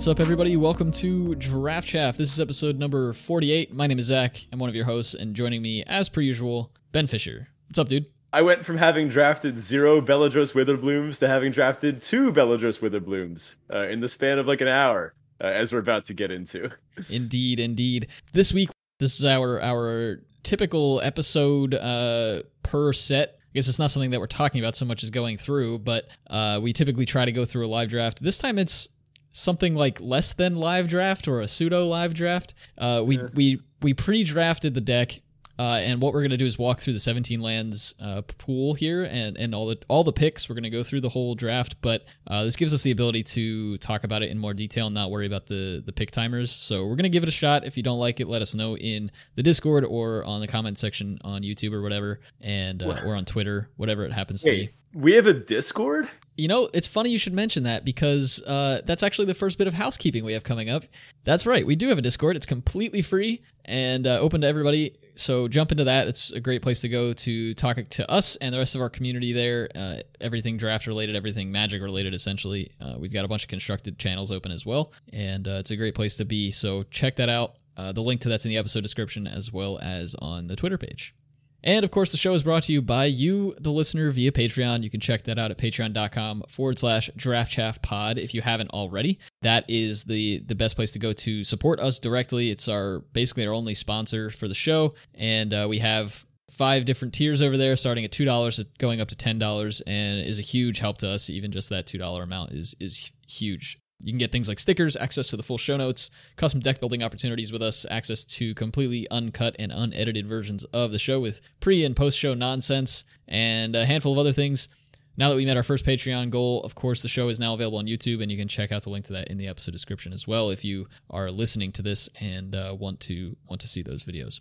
What's up, everybody? Welcome to Draft Chaff. This is episode number 48. My name is Zach. I'm one of your hosts, and joining me, as per usual, Ben Fisher. What's up, dude? I went from having drafted zero Beledros Witherblooms to having drafted two Beledros Witherblooms uh, in the span of like an hour, uh, as we're about to get into. Indeed, indeed. This week, this is our our typical episode uh, per set. I guess it's not something that we're talking about so much as going through, but uh, we typically try to go through a live draft. This time, it's something like less than live draft or a pseudo live draft. Uh, we Yeah. we we pre-drafted the deck, uh, and what we're gonna do is walk through the 17 lands uh, pool here and and all the all the picks. We're gonna go through the whole draft, but uh, this gives us the ability to talk about it in more detail and not worry about the the pick timers. So we're gonna give it a shot. If you don't like it, let us know in the Discord or on the comment section on YouTube or whatever, and uh, or on Twitter, whatever it happens to be. We have a Discord? You know, it's funny you should mention that because uh, that's actually the first bit of housekeeping we have coming up. That's right, we do have a Discord. It's completely free and uh, open to everybody. So jump into that. It's a great place to go to talk to us and the rest of our community there. Uh, everything draft related, everything magic related, essentially. Uh, we've got a bunch of constructed channels open as well, and uh, it's a great place to be. So check that out. Uh, the link to that's in the episode description as well as on the Twitter page. And of course, the show is brought to you by you, the listener, via Patreon. You can check that out at patreon.com forward slash draft chaff pod if you haven't already. That is the the best place to go to support us directly. It's our basically our only sponsor for the show. And uh, we have five different tiers over there, starting at two dollars, going up to ten dollars, and is a huge help to us. Even just that two dollar amount is is huge. You can get things like stickers, access to the full show notes, custom deck building opportunities with us, access to completely uncut and unedited versions of the show with pre and post show nonsense, and a handful of other things. Now that we met our first Patreon goal, of course, the show is now available on YouTube, and you can check out the link to that in the episode description as well if you are listening to this and uh, want to want to see those videos.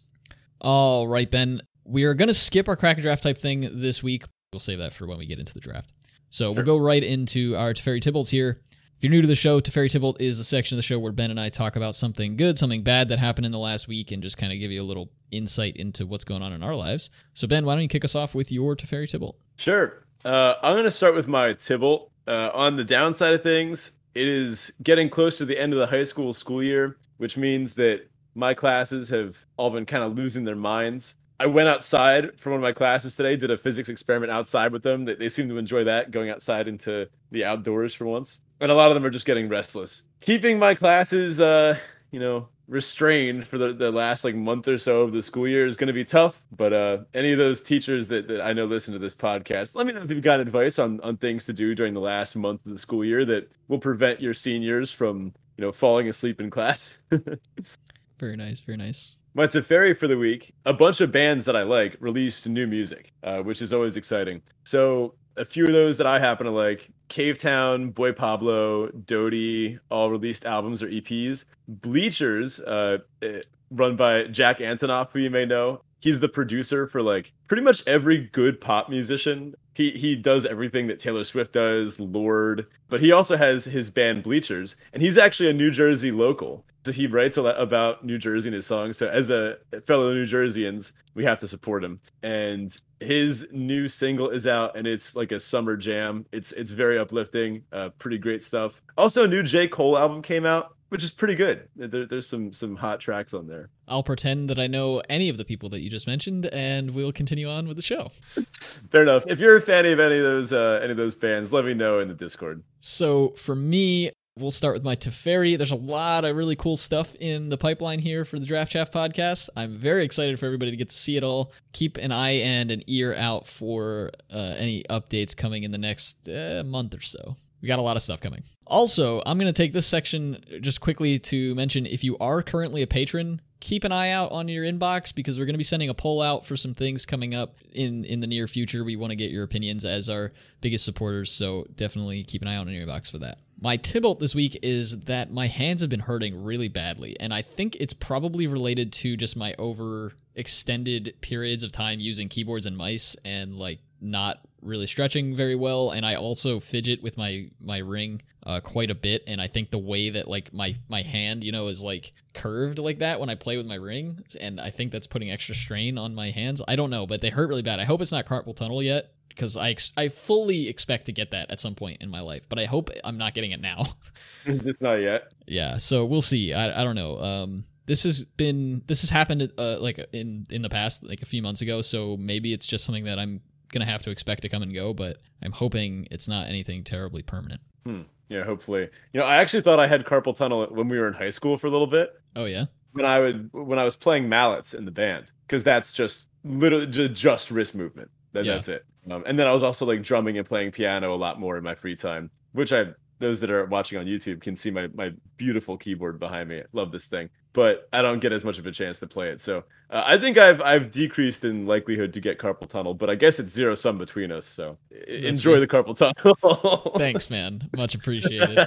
All right, Ben, we are going to skip our cracker draft type thing this week. We'll save that for when we get into the draft. So we'll go right into our Teferi Tibalt's here. If you're new to the show, Teferi Tibalt is the section of the show where Ben and I talk about something good, something bad that happened in the last week, and just kind of give you a little insight into what's going on in our lives. So, Ben, why don't you kick us off with your Teferi Tibalt? Sure. Uh, I'm going to start with my Tibalt. Uh, on the downside of things, it is getting close to the end of the high school school year, which means that my classes have all been kind of losing their minds. I went outside for one of my classes today, did a physics experiment outside with them. They, they seem to enjoy that, going outside into the outdoors for once. And a lot of them are just getting restless. Keeping my classes, uh, you know, restrained for the, the last like month or so of the school year is going to be tough. But uh, any of those teachers that, that I know listen to this podcast, let me know if you've got advice on, on things to do during the last month of the school year that will prevent your seniors from, you know, falling asleep in class. Very nice, very nice. My Teferi for the week, a bunch of bands that I like released new music, uh, which is always exciting. So a few of those that I happen to like, Cavetown, Boy Pablo, dodie, all released albums or EPs. Bleachers, uh, eh, run by Jack Antonoff, who you may know. He's the producer for like pretty much every good pop musician. He he does everything that Taylor Swift does, Lorde, but he also has his band Bleachers, and he's actually a New Jersey local. So he writes a lot about New Jersey in his songs. So as a fellow New Jerseyans, we have to support him. And his new single is out, and it's like a summer jam. It's it's very uplifting, uh, pretty great stuff. Also, a new J Cole album came out, which is pretty good. There, there's some some hot tracks on there. I'll pretend that I know any of the people that you just mentioned, and we'll continue on with the show. Fair enough. If you're a fan of any of those uh, any of those bands, let me know in the Discord. So for me, we'll start with my Teferi. There's a lot of really cool stuff in the pipeline here for the Draft Chaff podcast. I'm very excited for everybody to get to see it all. Keep an eye and an ear out for uh, any updates coming in the next uh, month or so. We got a lot of stuff coming. Also, I'm going to take this section just quickly to mention if you are currently a patron, keep an eye out on your inbox because we're going to be sending a poll out for some things coming up in in the near future. We want to get your opinions as our biggest supporters, so definitely keep an eye out on your inbox for that. My Tibalt this week is that my hands have been hurting really badly, and I think it's probably related to just my over extended periods of time using keyboards and mice and like not really stretching very well and i also fidget with my my ring uh, quite a bit and i think the way that like my my hand you know is like curved like that when i play with my ring and i think that's putting extra strain on my hands i don't know but they hurt really bad i hope it's not carpal tunnel yet because I ex- I fully expect to get that at some point in my life, but I hope I'm not getting it now. Just not yet. yeah, so we'll see. I, I don't know. Um, this has been this has happened uh, like in in the past, like a few months ago. So maybe it's just something that I'm gonna have to expect to come and go. But I'm hoping it's not anything terribly permanent. Hmm. Yeah, hopefully. You know, I actually thought I had carpal tunnel when we were in high school for a little bit. Oh yeah. When I would when I was playing mallets in the band, because that's just literally just, just wrist movement. That, Yeah. That's it. Um, and then I was also like drumming and playing piano a lot more in my free time, which I those that are watching on YouTube can see my my beautiful keyboard behind me. I love this thing, but I don't get as much of a chance to play it. So uh, I think I've I've decreased in likelihood to get carpal tunnel, but I guess it's zero sum between us. So That's enjoy the carpal tunnel. Thanks, man. Much appreciated.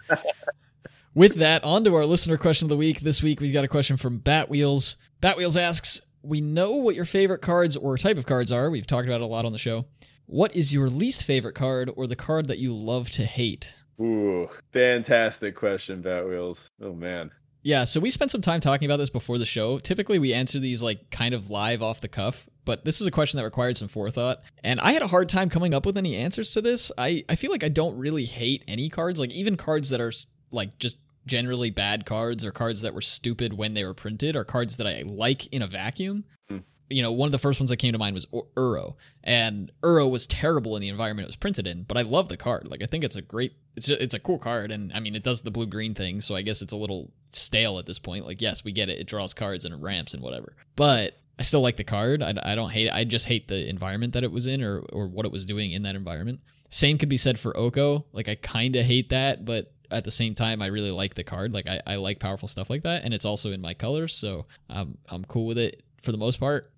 With that, on to our listener question of the week. This week, we've got a question from Batwheels. Batwheels asks We know what your favorite cards or type of cards are. We've talked about it a lot on the show. What is your least favorite card or the card that you love to hate? Ooh, fantastic question, Batwheels. Oh man. Yeah, so we spent some time talking about this before the show. Typically, we answer these like kind of live off the cuff, but this is a question that required some forethought. And I had a hard time coming up with any answers to this. I, I feel like I don't really hate any cards, like even cards that are like just generally bad cards or cards that were stupid when they were printed or cards that I like in a vacuum. Hmm. You know, one of the first ones that came to mind was Ur- Uro, and Uro was terrible in the environment it was printed in, but I love the card. Like I think it's a great, it's a, it's a cool card, and I mean it does the blue green thing, so I guess it's a little stale at this point. Like yes, we get it, it draws cards and it ramps and whatever, but I still like the card. I, I don't hate it. I just hate the environment that it was in or or what it was doing in that environment. Same could be said for Oko. Like I kind of hate that, but at the same time, I really like the card. Like I, I like powerful stuff like that, and it's also in my colors, so I'm I'm cool with it for the most part.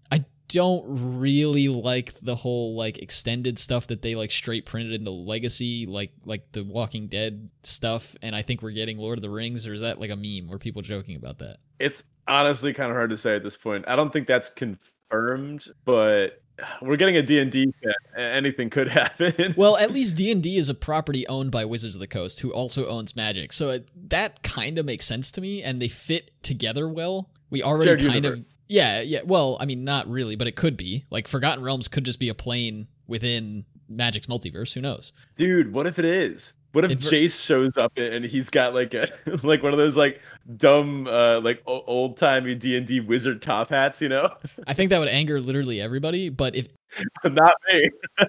Don't really like the whole like extended stuff that they like straight printed into Legacy, like like the Walking Dead stuff, and I think we're getting Lord of the Rings, or is that like a meme? Were people joking about that? It's honestly kind of hard to say at this point. I don't think that's confirmed, but we're getting a D&D set. Anything could happen. Well, at least D and D is a property owned by Wizards of the Coast, who also owns Magic, so it, that kind of makes sense to me, and they fit together well. We already Shared kind universe. of, yeah, yeah. Well, I mean, not really, but it could be. Like Forgotten Realms could just be a plane within Magic's multiverse. Who knows? Dude, what if it is? What if It ver- Jace shows up and he's got like a like one of those like dumb uh like old timey D and D wizard top hats, you know? I think that would anger literally everybody. But if Not me.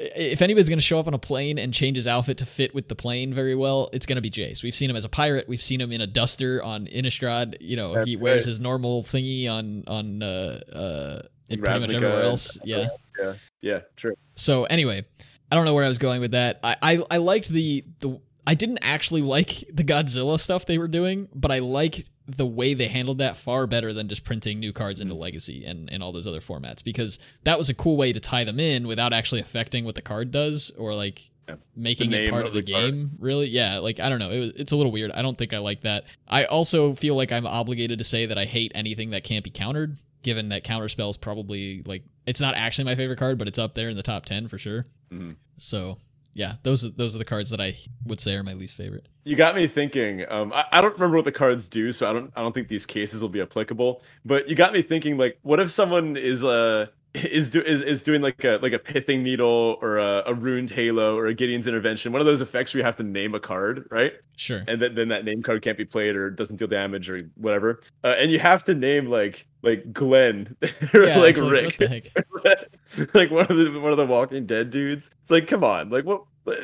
if anybody's going to show up on a plane and change his outfit to fit with the plane very well, it's going to be Jace. We've seen him as a pirate. We've seen him in a duster on Innistrad. You know, That's he wears right. his normal thingy on on uh, uh, in pretty much everywhere else. Yeah. Yeah, yeah, true. So anyway, I don't know where I was going with that. I I, I liked the the. I didn't actually like the Godzilla stuff they were doing, but I like the way they handled that far better than just printing new cards into Legacy and, and all those other formats because that was a cool way to tie them in without actually affecting what the card does or like Yeah. making it part of of the, the card. game. Really, yeah. Like I don't know, it was, it's a little weird. I don't think I like that. I also feel like I'm obligated to say that I hate anything that can't be countered. Given that counterspell is probably like it's not actually my favorite card, but it's up there in the top ten for sure. Mhm. So yeah, those are those are the cards that I would say are my least favorite. You got me thinking. Um, I, I don't remember what the cards do, so I don't. I don't think these cases will be applicable. But you got me thinking. Like, what if someone is uh is do is, is doing like a like a pithing needle or a, a runed halo or a Gideon's intervention? One of those effects where you have to name a card, right? Sure. And then, then that name card can't be played or doesn't deal damage or whatever. Uh, and you have to name like like Glenn or Yeah, like like, Rick, heck? like one of the one of the Walking Dead dudes. It's like, come on, like what?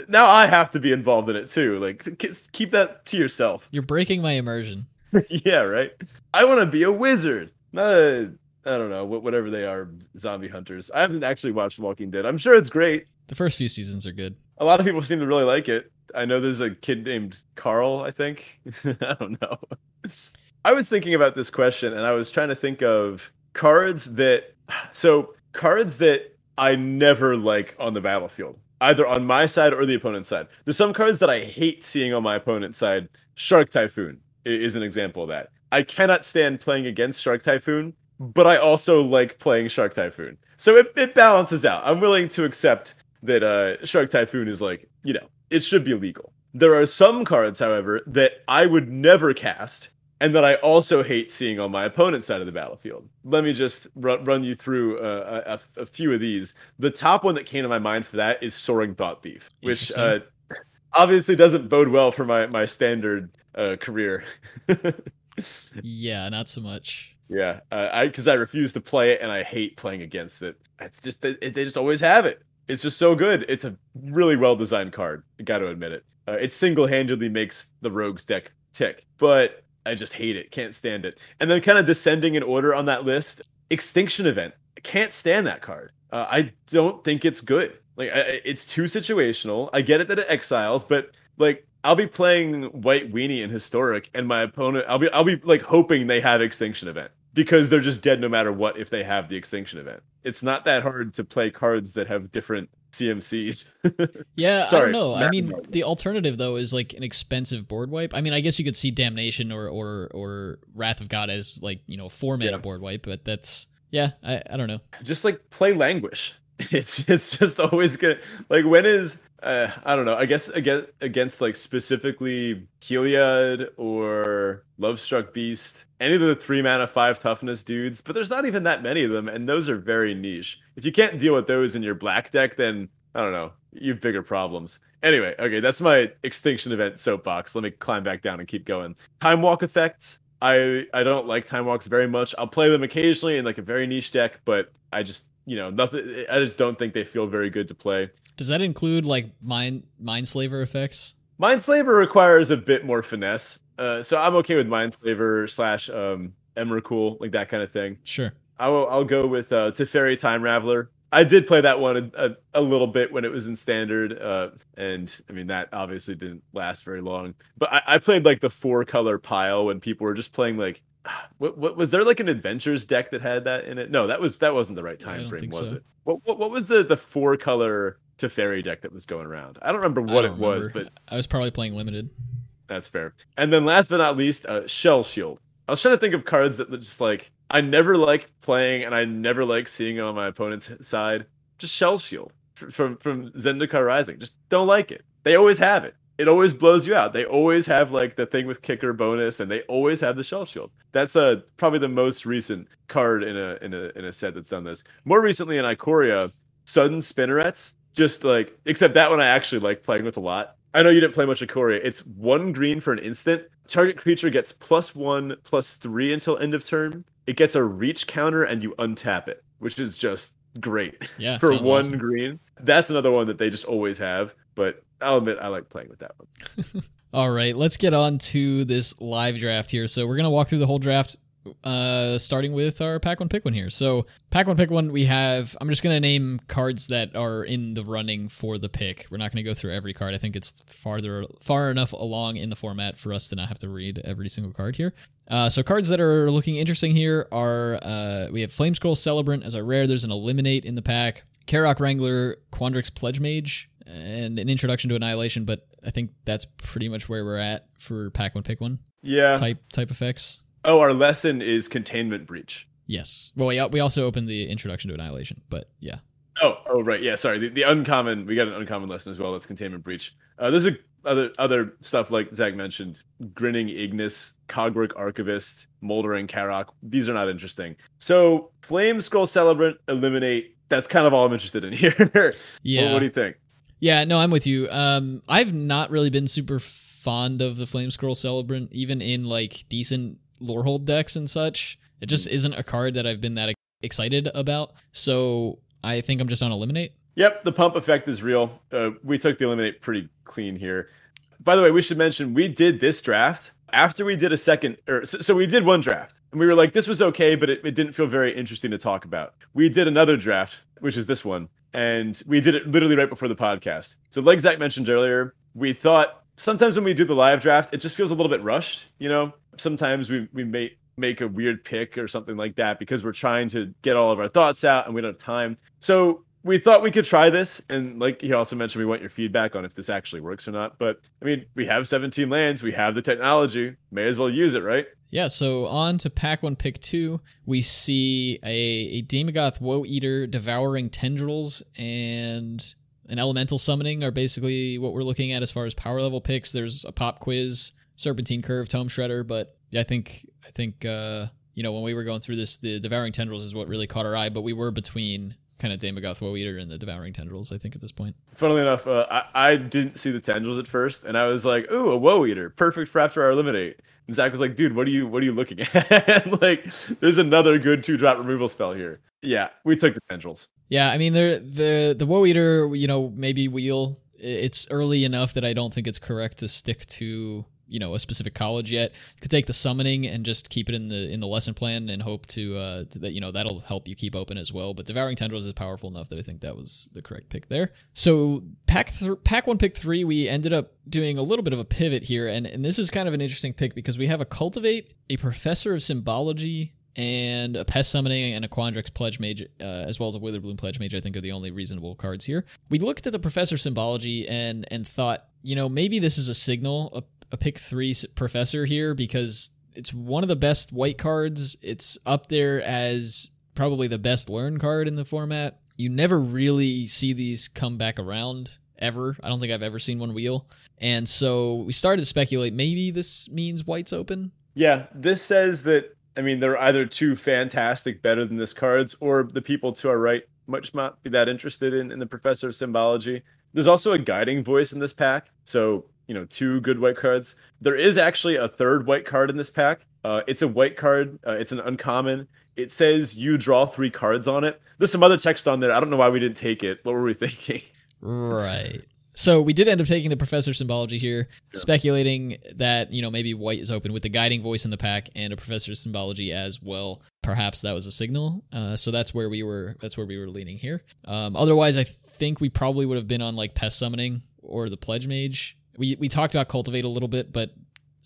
Now I have to be involved in it too. Like, keep that to yourself. You're breaking my immersion. yeah, right. I want to be a wizard. Not a, I don't know, wh- whatever they are, zombie hunters. I haven't actually watched Walking Dead. I'm sure it's great. The first few seasons are good. A lot of people seem to really like it. I know there's a kid named Carl, I think. I don't know. I was thinking about this question and I was trying to think of cards that so cards that I never like on the battlefield, either on my side or the opponent's side. There's some cards that I hate seeing on my opponent's side. Shark Typhoon is an example of that. I cannot stand playing against Shark Typhoon, but I also like playing Shark Typhoon. So it, it balances out. I'm willing to accept that uh, Shark Typhoon is like, you know, it should be legal. There are some cards, however, that I would never cast and that I also hate seeing on my opponent's side of the battlefield. Let me just r- run you through uh, a, a, few of these. The top one that came to my mind for that is Soaring Thought Thief, which uh, obviously doesn't bode well for my my standard uh, career. yeah, not so much. Yeah, uh, I because I refuse to play it and I hate playing against it. It's just they, they just always have it. It's just so good. It's a really well designed card. Got to admit it. Uh, it single handedly makes the rogues deck tick, but I just hate it. Can't stand it. And then kind of descending in order on that list, Extinction Event. I can't stand that card. Uh, I don't think it's good. Like I, it's too situational. I get it that it exiles, but like I'll be playing White Weenie in Historic, and my opponent, I'll be I'll be like hoping they have Extinction Event because they're just dead no matter what if they have the Extinction Event. It's not that hard to play cards that have different CMCs. yeah, Sorry, I don't know. I mean, the alternative though is like an expensive board wipe. I mean, I guess you could see Damnation or or or Wrath of God as like you know four mana yeah. board wipe, but that's yeah, I I don't know. Just like play Languish. It's it's just always good. Like when is uh, I don't know. I guess against against like specifically Heliod or Lovestruck Beast, any of the three mana five toughness dudes, but there's not even that many of them, and those are very niche. If you can't deal with those in your black deck, then I don't know. You've bigger problems. Anyway, okay, that's my extinction event soapbox. Let me climb back down and keep going. Time walk effects. I I don't like time walks very much. I'll play them occasionally in like a very niche deck, but I just you know nothing. I just don't think they feel very good to play. Does that include like mind Mindslaver effects? Mindslaver requires a bit more finesse. Uh, so I'm okay with Mindslaver slash um Emrakul, like that kind of thing. Sure. I will. I'll go with uh, Teferi Time Raveler. I did play that one a, a, a, little bit when it was in standard, uh, and I mean that obviously didn't last very long. But I, I played like the four color pile when people were just playing like, what, what was there like an adventures deck that had that in it? No, that was that wasn't the right time frame, was so. it? What, what what was the the four color Teferi deck that was going around. I don't remember what don't it remember. was, but I was probably playing limited. That's fair. And then last but not least, uh, Shell Shield. I was trying to think of cards that just like I never like playing and I never like seeing on my opponent's side. Just Shell Shield from from Zendikar Rising. Just don't like it. They always have it. It always blows you out. They always have like the thing with kicker bonus, and they always have the shell shield. That's uh probably the most recent card in a in a in a set that's done this. More recently in Ikoria, sudden spinnerets just like except that one I actually like playing with a lot. I know you didn't play much Ikoria. It's one green for an instant. Target creature gets plus one, plus three until end of turn. It gets a reach counter and you untap it, which is just great. Yeah. for one awesome. green. That's another one that they just always have. But I'll admit I like playing with that one. All right, let's get on to this live draft here. So we're gonna walk through the whole draft uh, starting with our pack one pick one here. So pack one pick one, we have. I'm just gonna name cards that are in the running for the pick. We're not gonna go through every card. I think it's farther far enough along in the format for us to not have to read every single card here. Uh, so cards that are looking interesting here are uh, we have Flame Scroll Celebrant as our rare. There's an Eliminate in the pack. Karok Wrangler, Quandrix Pledge Mage, and an Introduction to Annihilation. But I think that's pretty much where we're at for pack one pick one. Yeah. Type type effects. Oh, our lesson is containment breach. Yes. Well, we, we also opened the introduction to annihilation, but yeah. Oh, oh, right. Yeah, sorry. The, the uncommon, we got an uncommon lesson as well. That's containment breach. Uh, there's a, other other stuff like Zach mentioned, grinning Ignus, Cogwork Archivist, Moldering Karok. These are not interesting. So Flame Scroll Celebrant, Eliminate. That's kind of all I'm interested in here. yeah. What, what, do you think? Yeah, no, I'm with you. Um, I've not really been super fond of the Flame Scroll Celebrant, even in like decent Lorehold decks and such. It just isn't a card that I've been that excited about. So I think I'm just on eliminate. Yep, the pump effect is real. Uh, we took the eliminate pretty clean here. By the way, we should mention we did this draft after we did a second, or so, so we did one draft, and we were like, this was okay, but it, it didn't feel very interesting to talk about. We did another draft, which is this one, and we did it literally right before the podcast. So, like Zach mentioned earlier, we thought sometimes when we do the live draft, it just feels a little bit rushed. You know, sometimes we we may make a weird pick or something like that because we're trying to get all of our thoughts out and we don't have time. So we thought we could try this, and like he also mentioned, we want your feedback on if this actually works or not. But I mean, we have 17 lands, we have the technology, may as well use it, right? Yeah, so on to pack one, pick two. We see a, a Daemogoth Woe Eater devouring tendrils and an elemental summoning are basically what we're looking at as far as power level picks. There's a pop quiz, Serpentine Curve, Tome Shredder, but I think I think uh, you know when we were going through this, the devouring tendrils is what really caught our eye. But we were between kind of Daemogoth Woe Eater and the devouring tendrils. I think at this point. Funnily enough, uh, I, I didn't see the tendrils at first, and I was like, "Ooh, a Woe Eater, perfect for after our eliminate." And Zach was like, "Dude, what are you what are you looking at? like, there's another good two drop removal spell here." Yeah, we took the tendrils. Yeah, I mean, the the the Woe Eater, you know, maybe we'll It's early enough that I don't think it's correct to stick to you know a specific college yet. You could take the summoning and just keep it in the in the lesson plan and hope to, uh, to that you know that'll help you keep open as well. But devouring tendrils is powerful enough that I think that was the correct pick there. So pack th- pack one pick three, we ended up doing a little bit of a pivot here, and and this is kind of an interesting pick because we have a cultivate, a professor of symbology, and a Pest Summoning and a Quandrix Pledge Mage, uh, as well as a Witherbloom Pledge Mage, I think are the only reasonable cards here. We looked at the Professor Symbology and and thought, you know, maybe this is a signal, a, pick three Professor here because it's one of the best white cards. It's up there as probably the best learn card in the format. You never really see these come back around ever. I don't think I've ever seen one wheel. And so we started to speculate maybe this means white's open. Yeah, this says that I mean, they're either too fantastic, better than this cards, or the people to our right much not be that interested in, in the Professor of Symbology. There's also a guiding voice in this pack. So, you know, two good white cards. There is actually a third white card in this pack. Uh, it's a white card, uh, it's an uncommon. It says you draw three cards on it. There's some other text on there. I don't know why we didn't take it. What were we thinking? Right. So we did end up taking the professor symbology here, sure. speculating that you know maybe white is open with the guiding voice in the pack and a professor symbology as well. Perhaps that was a signal. Uh, so that's where we were. That's where we were leaning here. Um, otherwise, I think we probably would have been on like pest summoning or the pledge mage. We we talked about cultivate a little bit, but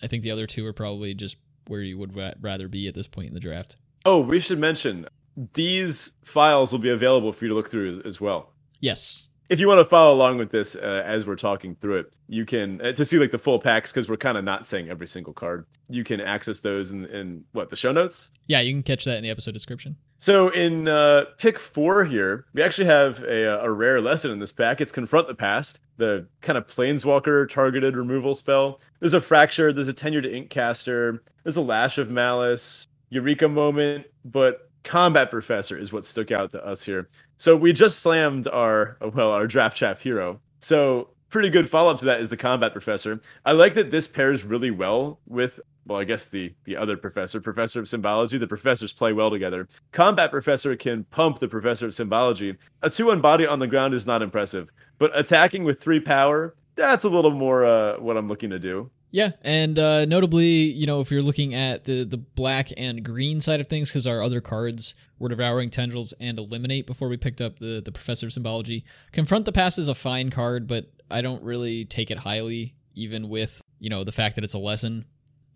I think the other two are probably just where you would ra- rather be at this point in the draft. Oh, we should mention these files will be available for you to look through as well. Yes if you want to follow along with this uh, as we're talking through it, you can uh, to see like the full packs because we're kind of not saying every single card. You can access those in, in what the show notes. Yeah, you can catch that in the episode description. So in uh, pick four here, we actually have a, a rare lesson in this pack. It's confront the past, the kind of planeswalker targeted removal spell. There's a fracture. There's a tenured Inkcaster. There's a lash of malice. Eureka moment, but combat professor is what stuck out to us here. So we just slammed our well our draft chaff hero. So pretty good follow up to that is the combat professor. I like that this pairs really well with well, I guess the the other professor, professor of symbology. The professors play well together. Combat professor can pump the professor of symbology. A two one body on the ground is not impressive, but attacking with three power, that's a little more uh, what I'm looking to do. Yeah, and uh, notably, you know, if you're looking at the the black and green side of things, because our other cards were devouring tendrils and eliminate before we picked up the the professor of symbology. Confront the past is a fine card, but I don't really take it highly, even with you know the fact that it's a lesson.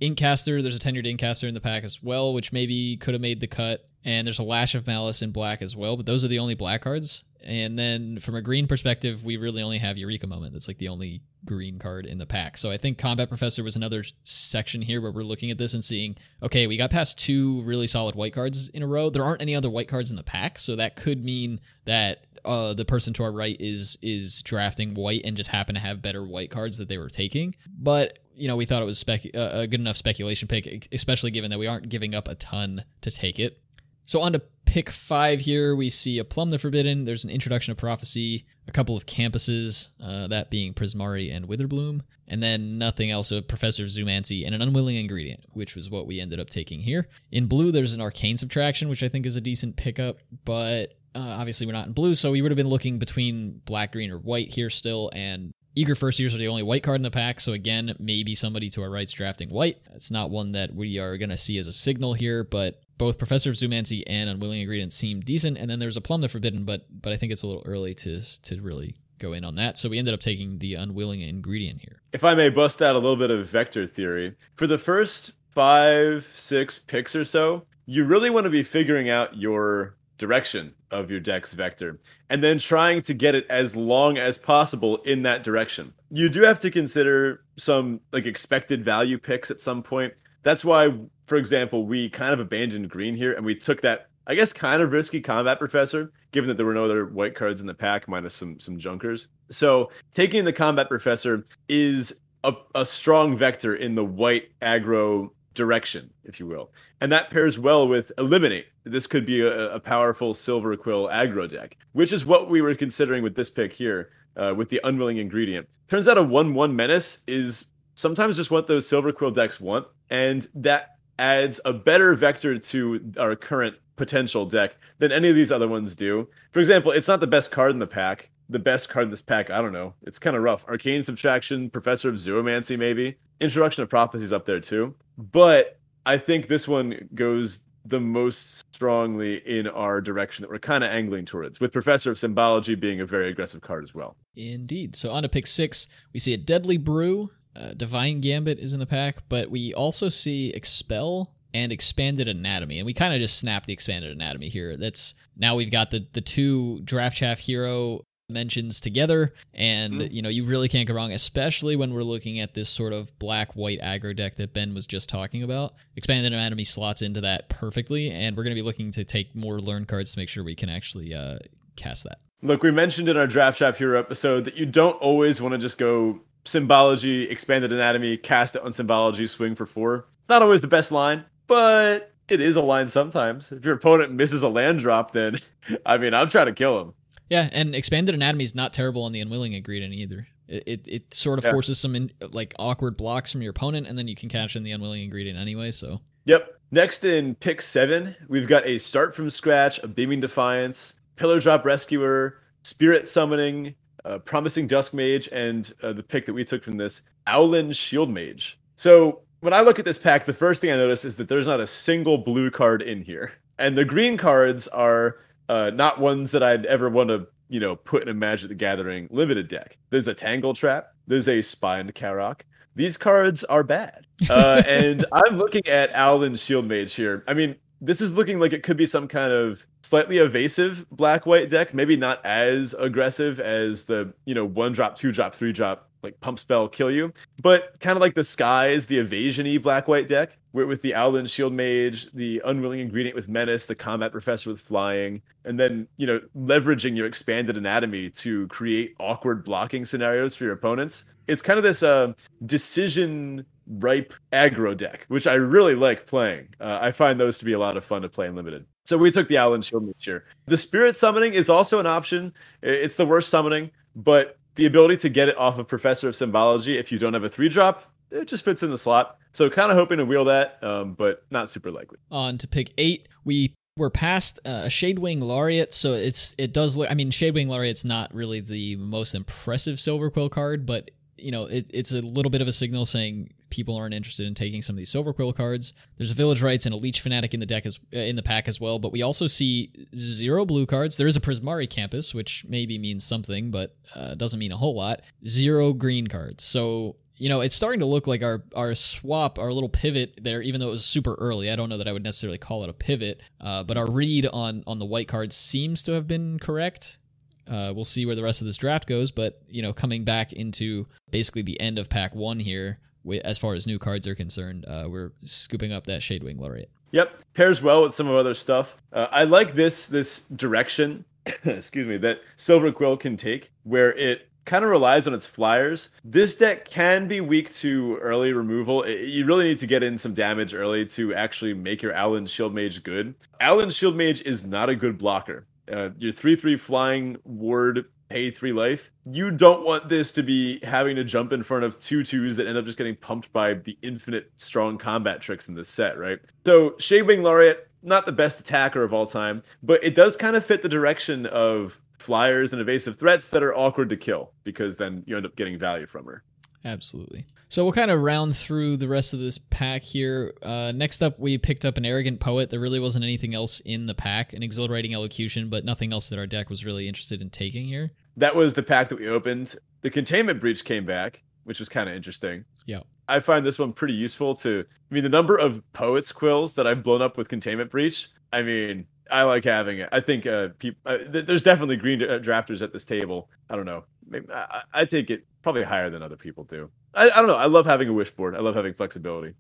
Inkcaster, there's a tenured Inkcaster in the pack as well, which maybe could have made the cut. And there's a Lash of Malice in black as well, but those are the only black cards. And then from a green perspective, we really only have Eureka Moment. That's like the only green card in the pack. So I think Combat Professor was another section here where we're looking at this and seeing, okay, we got past two really solid white cards in a row. There aren't any other white cards in the pack, so that could mean that uh, the person to our right is is drafting white and just happen to have better white cards that they were taking. But you know, we thought it was spec- uh, a good enough speculation pick, especially given that we aren't giving up a ton to take it. So on to pick five here, we see a Plumb the Forbidden. There's an introduction of prophecy, a couple of campuses, uh, that being Prismari and Witherbloom, and then nothing else of Professor Zoomancy and an unwilling ingredient, which was what we ended up taking here. In blue, there's an arcane subtraction, which I think is a decent pickup, but uh, obviously we're not in blue, so we would have been looking between black, green, or white here still, and Eager First Years are the only white card in the pack, so again, maybe somebody to our right's drafting white. It's not one that we are going to see as a signal here, but both Professor of Zoomancy and Unwilling Ingredient seem decent, and then there's a Plumb the Forbidden, but but I think it's a little early to to really go in on that. So we ended up taking the Unwilling Ingredient here. If I may bust out a little bit of vector theory, for the first five, six picks or so, you really want to be figuring out your direction of your deck's vector and then trying to get it as long as possible in that direction. You do have to consider some like expected value picks at some point. That's why, for example, we kind of abandoned green here and we took that, I guess, kind of risky combat professor, given that there were no other white cards in the pack minus some some junkers. So taking the combat professor is a, a strong vector in the white aggro direction, if you will. And that pairs well with Eliminate. This could be a, a powerful Silver Quill aggro deck, which is what we were considering with this pick here, uh, with the Unwilling Ingredient. Turns out a 1 1 Menace is sometimes just what those Silver Quill decks want. And that adds a better vector to our current potential deck than any of these other ones do. For example, it's not the best card in the pack. The best card in this pack, I don't know. It's kind of rough. Arcane Subtraction, Professor of Zoomancy, maybe. Introduction of Prophecies up there too. But I think this one goes the most strongly in our direction that we're kind of angling towards, with Professor of Symbology being a very aggressive card as well. Indeed. So on to pick six, we see a Deadly Brew. Uh, Divine Gambit is in the pack, but we also see Expel and Expanded Anatomy, and we kind of just snapped the Expanded Anatomy here. That's now we've got the the two Draft Chaff Hero mentions together and mm. you know you really can't go wrong especially when we're looking at this sort of black white aggro deck that ben was just talking about. Expanded anatomy slots into that perfectly and we're going to be looking to take more learn cards to make sure we can actually uh, cast that. Look we mentioned in our draft chaff hero episode that you don't always want to just go symbology expanded anatomy cast it on symbology swing for four. It's not always the best line but it is a line sometimes. If your opponent misses a land drop then i mean i'm trying to kill him yeah, and expanded anatomy is not terrible on the unwilling ingredient either. It it, it sort of yeah. forces some in, like awkward blocks from your opponent, and then you can catch in the unwilling ingredient anyway. So. Yep. Next in pick seven, we've got a start from scratch, a beaming defiance, pillar drop rescuer, spirit summoning, uh, promising dusk mage, and uh, the pick that we took from this, Owlin shield mage. So when I look at this pack, the first thing I notice is that there's not a single blue card in here, and the green cards are uh, not ones that I'd ever want to, you know, put in a Magic the Gathering limited deck. There's a Tangle Trap. There's a Spined Karok. These cards are bad. Uh, and I'm looking at Owlin's Shield Mage here. I mean, this is looking like it could be some kind of slightly evasive black white deck, maybe not as aggressive as the, you know, one drop, two drop, three drop like pump spell kill you, but kind of like the skies, the evasiony black white deck with the Owlin Shield Mage, the Unwilling Ingredient with Menace, the Combat Professor with Flying, and then you know leveraging your expanded anatomy to create awkward blocking scenarios for your opponents. It's kind of this uh, decision ripe aggro deck, which I really like playing. Uh, I find those to be a lot of fun to play in limited. So we took the Owlin Shield Mage here. The Spirit Summoning is also an option. It's the worst summoning, but the ability to get it off of Professor of Symbology if you don't have a three drop, it just fits in the slot. So kind of hoping to wheel that, um, but not super likely. On to pick eight, we we're past uh, a Shadewing Laureate, so it's it does look. I mean, Shadewing Laureate's not really the most impressive Silver Quill card, but you know, it, it's a little bit of a signal saying people aren't interested in taking some of these Silver Quill cards. There's a Village Rites and a Leech Fanatic in the deck as uh, in the pack as well, but we also see zero blue cards. There is a Prismari Campus, which maybe means something, but uh, doesn't mean a whole lot. Zero green cards. So you know, it's starting to look like our our swap, our little pivot there, even though it was super early. I don't know that I would necessarily call it a pivot, uh, but our read on on the white cards seems to have been correct. Uh, we'll see where the rest of this draft goes, but you know, coming back into basically the end of pack one here, as far as new cards are concerned, uh, we're scooping up that Shadewing Laureate. Yep, pairs well with some of other stuff. Uh, I like this this direction. excuse me, that Silver Quill can take, where it kind of relies on its flyers. This deck can be weak to early removal. It, you really need to get in some damage early to actually make your Owlin Shield Mage good. Owlin Shield Mage is not a good blocker uh, your 3 3 flying ward pay 3 life. You don't want this to be having to jump in front of two twos that end up just getting pumped by the infinite strong combat tricks in this set, right? So, Shadewing Laureate, not the best attacker of all time, but it does kind of fit the direction of flyers and evasive threats that are awkward to kill because then you end up getting value from her. Absolutely. So we'll kind of round through the rest of this pack here. Uh, next up, we picked up an Arrogant Poet. There really wasn't anything else in the pack, an Exhilarating Elocution, but nothing else that our deck was really interested in taking here. That was the pack that we opened. The Containment Breach came back, which was kind of interesting. Yeah. I find this one pretty useful to. I mean, the number of Poet's Quills that I've blown up with Containment Breach. I mean, I like having it. I think uh, people. Uh, th- there's definitely green uh, drafters at this table. I don't know. Maybe, I, I take it probably higher than other people do. I, I don't know. I love having a wish board. I love having flexibility.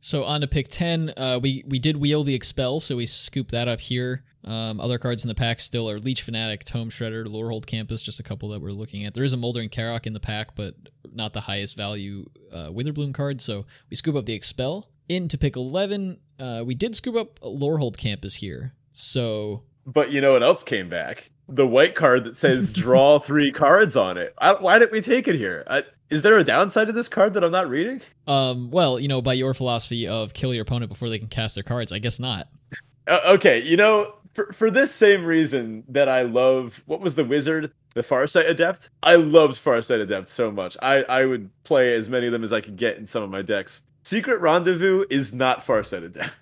So on to pick ten. Uh, we we did wheel the expel, so we scoop that up here. Um, other cards in the pack still are Leech Fanatic, Tome Shredder, Lorehold Campus, just a couple that we're looking at. There is a Moldering Karok in the pack, but not the highest value uh, Witherbloom card. So we scoop up the expel. into pick 11, uh, we did scoop up Lorehold campus here. So. But you know what else came back? The white card that says draw three cards on it. I, why didn't we take it here? I, is there a downside to this card that I'm not reading? Um, well, you know, by your philosophy of kill your opponent before they can cast their cards, I guess not. Uh, okay, you know, for, for this same reason that I love what was the wizard, the Farsight Adept. I loved Farsight Adept so much. I I would play as many of them as I could get in some of my decks. Secret Rendezvous is not Farsight Adept.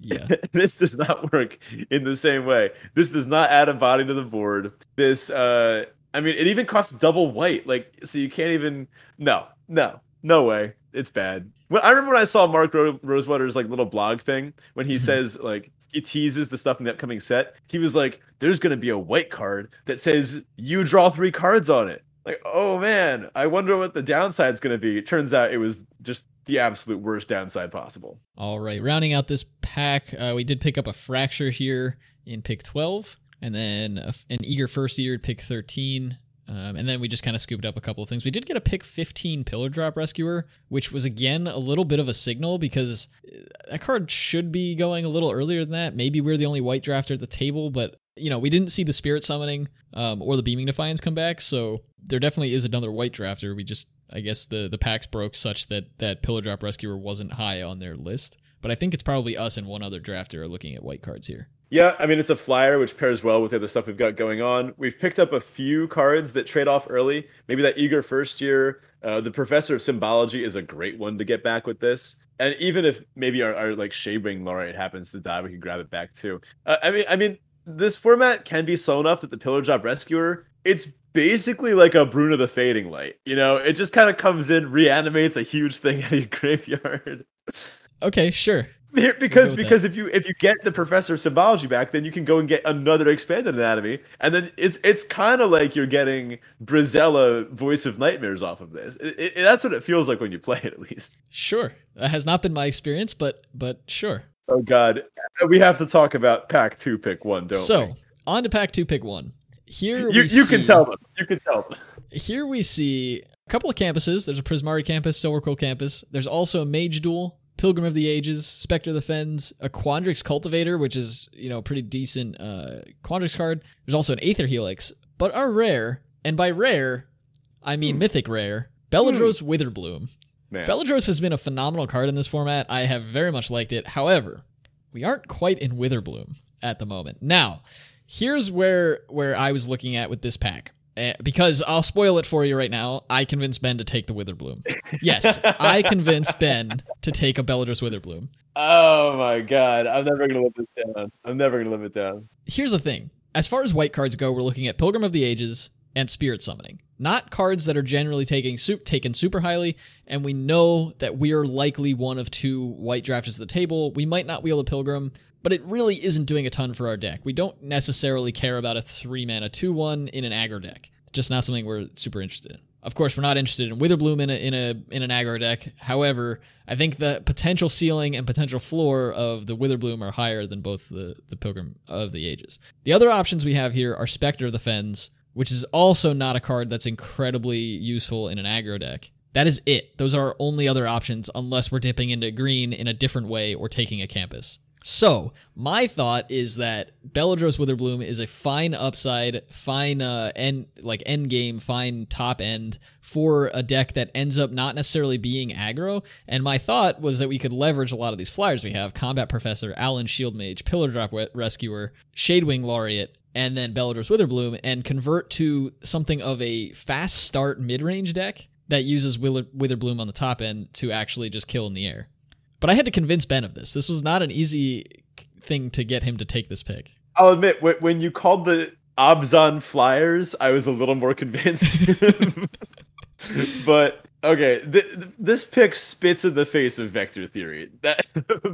Yeah. this does not work in the same way. This does not add a body to the board. This uh I mean it even costs double white. Like so you can't even no, no, no way. It's bad. When I remember when I saw Mark Ro- Rosewater's like little blog thing when he mm-hmm. says like he teases the stuff in the upcoming set. He was like, "There's gonna be a white card that says you draw three cards on it." Like, oh man, I wonder what the downside's gonna be. It turns out it was just the absolute worst downside possible. All right, rounding out this pack, uh, we did pick up a fracture here in pick 12, and then a, an eager first year pick 13. Um, and then we just kind of scooped up a couple of things. We did get a pick 15 Pillar Drop Rescuer, which was again a little bit of a signal because uh, that card should be going a little earlier than that. Maybe we're the only white drafter at the table, but you know, we didn't see the Spirit Summoning um, or the Beaming Defiance come back, so there definitely is another white drafter. We just, I guess, the the packs broke such that that Pillar Drop Rescuer wasn't high on their list. But I think it's probably us and one other drafter are looking at white cards here. Yeah, I mean it's a flyer which pairs well with the other stuff we've got going on. We've picked up a few cards that trade off early. Maybe that eager first year. Uh, the Professor of Symbology is a great one to get back with this. And even if maybe our, our like Shadewing Laureate happens to die, we can grab it back too. Uh, I mean, I mean, this format can be slow enough that the Pillar Drop Rescuer, it's basically like a Bruna the Fading Light. You know, it just kind of comes in, reanimates a huge thing out of your graveyard. Okay, sure because because that. if you if you get the professor of symbology back, then you can go and get another expanded anatomy, and then it's it's kind of like you're getting Brisela voice of nightmares off of this. It, it, that's what it feels like when you play it, at least. Sure, that has not been my experience, but but sure. Oh God, we have to talk about pack two, pick one, don't so, we? So on to pack two, pick one. Here you you see, can tell them. You can tell them. Here we see a couple of campuses. There's a Prismari campus, Silverquill campus. There's also a Mage Duel Pilgrim of the Ages, Specter of the Fens, a Quandrix Cultivator, which is, you know, pretty decent uh, Quandrix card. There's also an Aether Helix, but our rare, and by rare, I mean mm. mythic rare, Beledros mm. Witherbloom. Man. Beledros has been a phenomenal card in this format. I have very much liked it. However, we aren't quite in Witherbloom at the moment. Now, here's where where I was looking at with this pack. Uh, because I'll spoil it for you right now. I convinced Ben to take the Witherbloom. Yes, I convinced Ben to take a Beledros Witherbloom. Oh my god, I'm never gonna live it down. I'm never gonna live it down. Here's the thing: as far as white cards go, we're looking at Pilgrim of the Ages and Spirit Summoning, not cards that are generally taking soup taken super highly. And we know that we are likely one of two white drafters at the table. We might not wheel a Pilgrim but it really isn't doing a ton for our deck. We don't necessarily care about a three mana 2 1 in an aggro deck. Just not something we're super interested in. Of course, we're not interested in Witherbloom in a in a in an aggro deck. However, I think the potential ceiling and potential floor of the Witherbloom are higher than both the the Pilgrim of the Ages. The other options we have here are Specter of the Fens, which is also not a card that's incredibly useful in an aggro deck. That is it. Those are our only other options unless we're dipping into green in a different way or taking a campus. So, my thought is that Beledros Witherbloom is a fine upside, fine uh, end like end game, fine top end for a deck that ends up not necessarily being aggro. And my thought was that we could leverage a lot of these flyers we have: Combat Professor, Owlin Shield Mage, Pillar Drop Rescuer, Shadewing Laureate, and then Beledros Witherbloom, and convert to something of a fast start mid range deck that uses Witherbloom on the top end to actually just kill in the air. But I had to convince Ben of this. This was not an easy thing to get him to take this pick. I'll admit, when you called the Abzan Flyers, I was a little more convinced. but okay, th- this pick spits in the face of vector theory. That,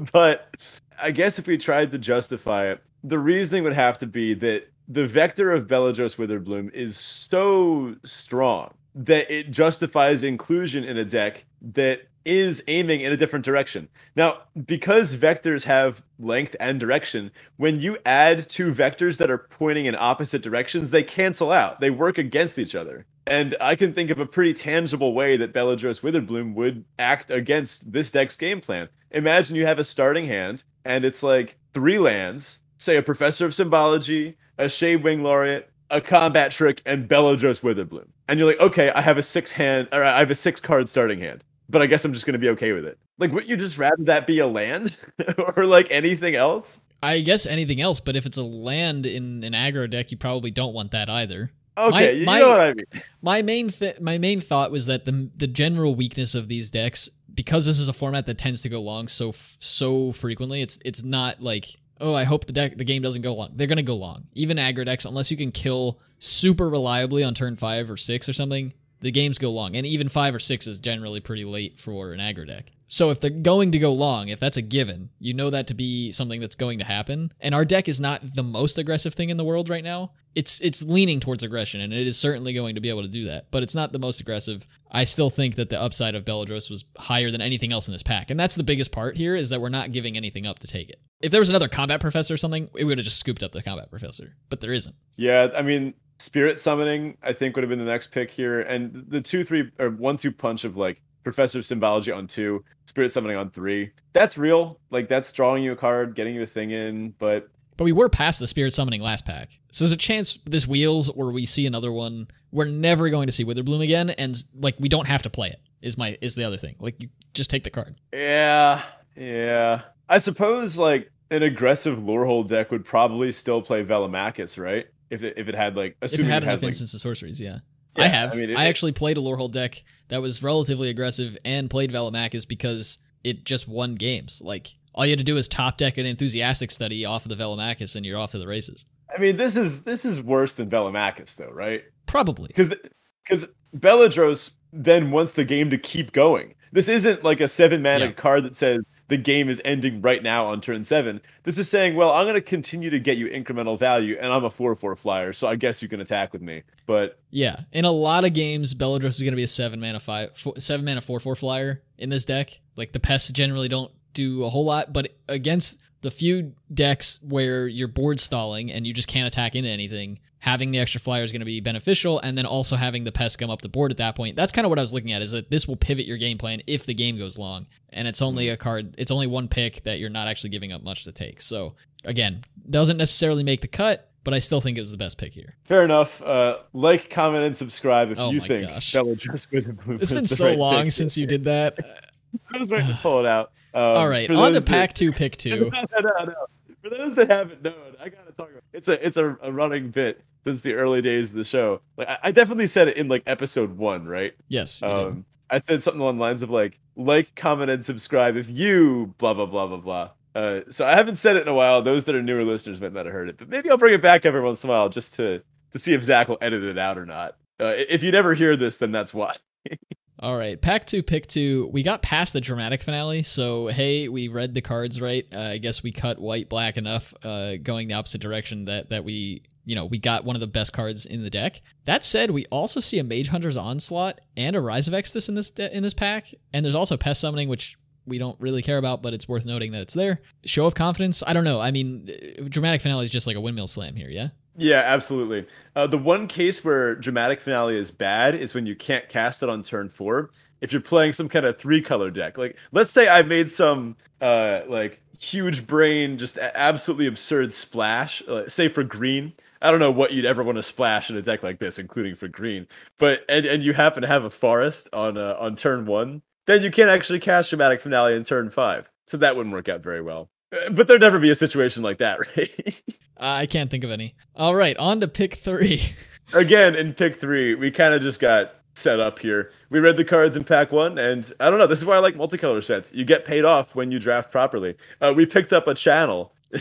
but I guess if we tried to justify it, the reasoning would have to be that the vector of Beledros Witherbloom is so strong that it justifies inclusion in a deck that is aiming in a different direction. Now, because vectors have length and direction, when you add two vectors that are pointing in opposite directions, they cancel out. They work against each other. And I can think of a pretty tangible way that Beledros Witherbloom would act against this deck's game plan. Imagine you have a starting hand and it's like three lands, say a Professor of Symbology, a Shadewing Laureate, a Combat Trick, and Beledros Witherbloom. And you're like, okay, I have a six hand, or I have a six card starting hand, but I guess I'm just going to be okay with it. Like, would you just rather that be a land or like anything else? I guess anything else, but if it's a land in an aggro deck, you probably don't want that either. Okay, My- you my- know what I mean. My main th- my main thought was that the the general weakness of these decks, because this is a format that tends to go long so f- so frequently, it's it's not like oh I hope the deck the game doesn't go long. They're gonna go long. Even aggro decks, unless you can kill super reliably on turn five or six or something, the games go long. And even five or six is generally pretty late for an aggro deck. So if they're going to go long, if that's a given, you know that to be something that's going to happen. And our deck is not the most aggressive thing in the world right now. It's it's leaning towards aggression, and it is certainly going to be able to do that. But it's not the most aggressive. I still think that the upside of Beledros was higher than anything else in this pack, and that's the biggest part here is that we're not giving anything up to take it. If there was another combat professor or something, it would have just scooped up the combat professor, but there isn't. Yeah, I mean, spirit summoning, I think would have been the next pick here, and the two, three, or one, two punch of like Professor of Symbology on two, spirit summoning on three. That's real. Like that's drawing you a card, getting you a thing in, but But we were past the spirit summoning last pack. So there's a chance this wheels or we see another one. We're never going to see Witherbloom again, and like we don't have to play it. Is my is the other thing. Like you just take the card. yeah, yeah. I suppose like an aggressive Lorehold deck would probably still play Velomachus, right? If it if it had like If it had it enough has like instance of sorceries, yeah. Yeah, I have. I I, mean, it- actually played a Lorehold deck that was relatively aggressive and played Velomachus because it just won games. Like all you had to do is top deck an enthusiastic study off of the Velomachus and you're off to the races. I mean, this is this is worse than Velomachus though, right? Probably. because because Beledros then wants the game to keep going. This isn't like a seven mana Yeah. card that says the game is ending right now on turn seven. This is saying, well, I'm going to continue to get you incremental value, and I'm a four four flyer, so I guess you can attack with me. But Yeah, in a lot of games, Beledros is going to be a seven mana five, four, seven mana four four flyer in this deck. Like the pests generally don't do a whole lot, but against the few decks where you're board stalling and you just can't attack into anything, having the extra flyer is going to be beneficial, and then also having the pests come up the board at that point. That's kind of what I was looking at. Is that this will pivot your game plan if the game goes long, and it's only a card. It's only one pick that you're not actually giving up much to take. So again, doesn't necessarily make the cut. But I still think it was the best pick here. fair enough. Uh, like, comment, and subscribe if Oh you think gosh. Beledros Witherbloom It's been so right long since you did that. I was waiting to pull it out. Um, All right, on to pack two, pick two. no, no, no. For those that haven't known, I gotta talk about it's a it's a, a running bit since the early days of the show. Like I, I definitely said it in like episode one, right? Yes. Um, I said something along the lines of like like, comment, and subscribe if you blah blah blah blah blah. Uh, so I haven't said it in a while. Those that are newer listeners might not have heard it, but maybe I'll bring it back every once in a while just to to see if Zach will edit it out or not. Uh, if you never hear this, then that's why. All right, pack two, pick two. We got past the dramatic finale, so hey, we read the cards right. Uh, I guess we cut white black enough, uh, going the opposite direction that that we, you know, we got one of the best cards in the deck. That said, we also see a Mage Hunter's Onslaught and a Rise of Exodus in this de- in this pack, and there's also Pest Summoning, which we don't really care about, but it's worth noting that it's there. Show of Confidence. I don't know. I mean, uh, dramatic finale is just like a windmill slam here, yeah. Yeah, absolutely. Uh, the one case where dramatic finale is bad is when you can't cast it on turn four. If you're playing some kind of three color deck, like let's say I made some uh, like huge brain, just absolutely absurd splash, uh, say for green. I don't know what you'd ever want to splash in a deck like this, including for green. But and, and you happen to have a forest on uh, on turn one, then you can't actually cast dramatic finale in turn five. So that wouldn't work out very well. Uh, But there'd never be a situation like that, right? Uh, I can't think of any. All right, on to pick three. again in pick three we kind of just got set up here we read the cards in pack one and i don't know this is why i like multicolor sets you get paid off when you draft properly uh, we picked up a channel to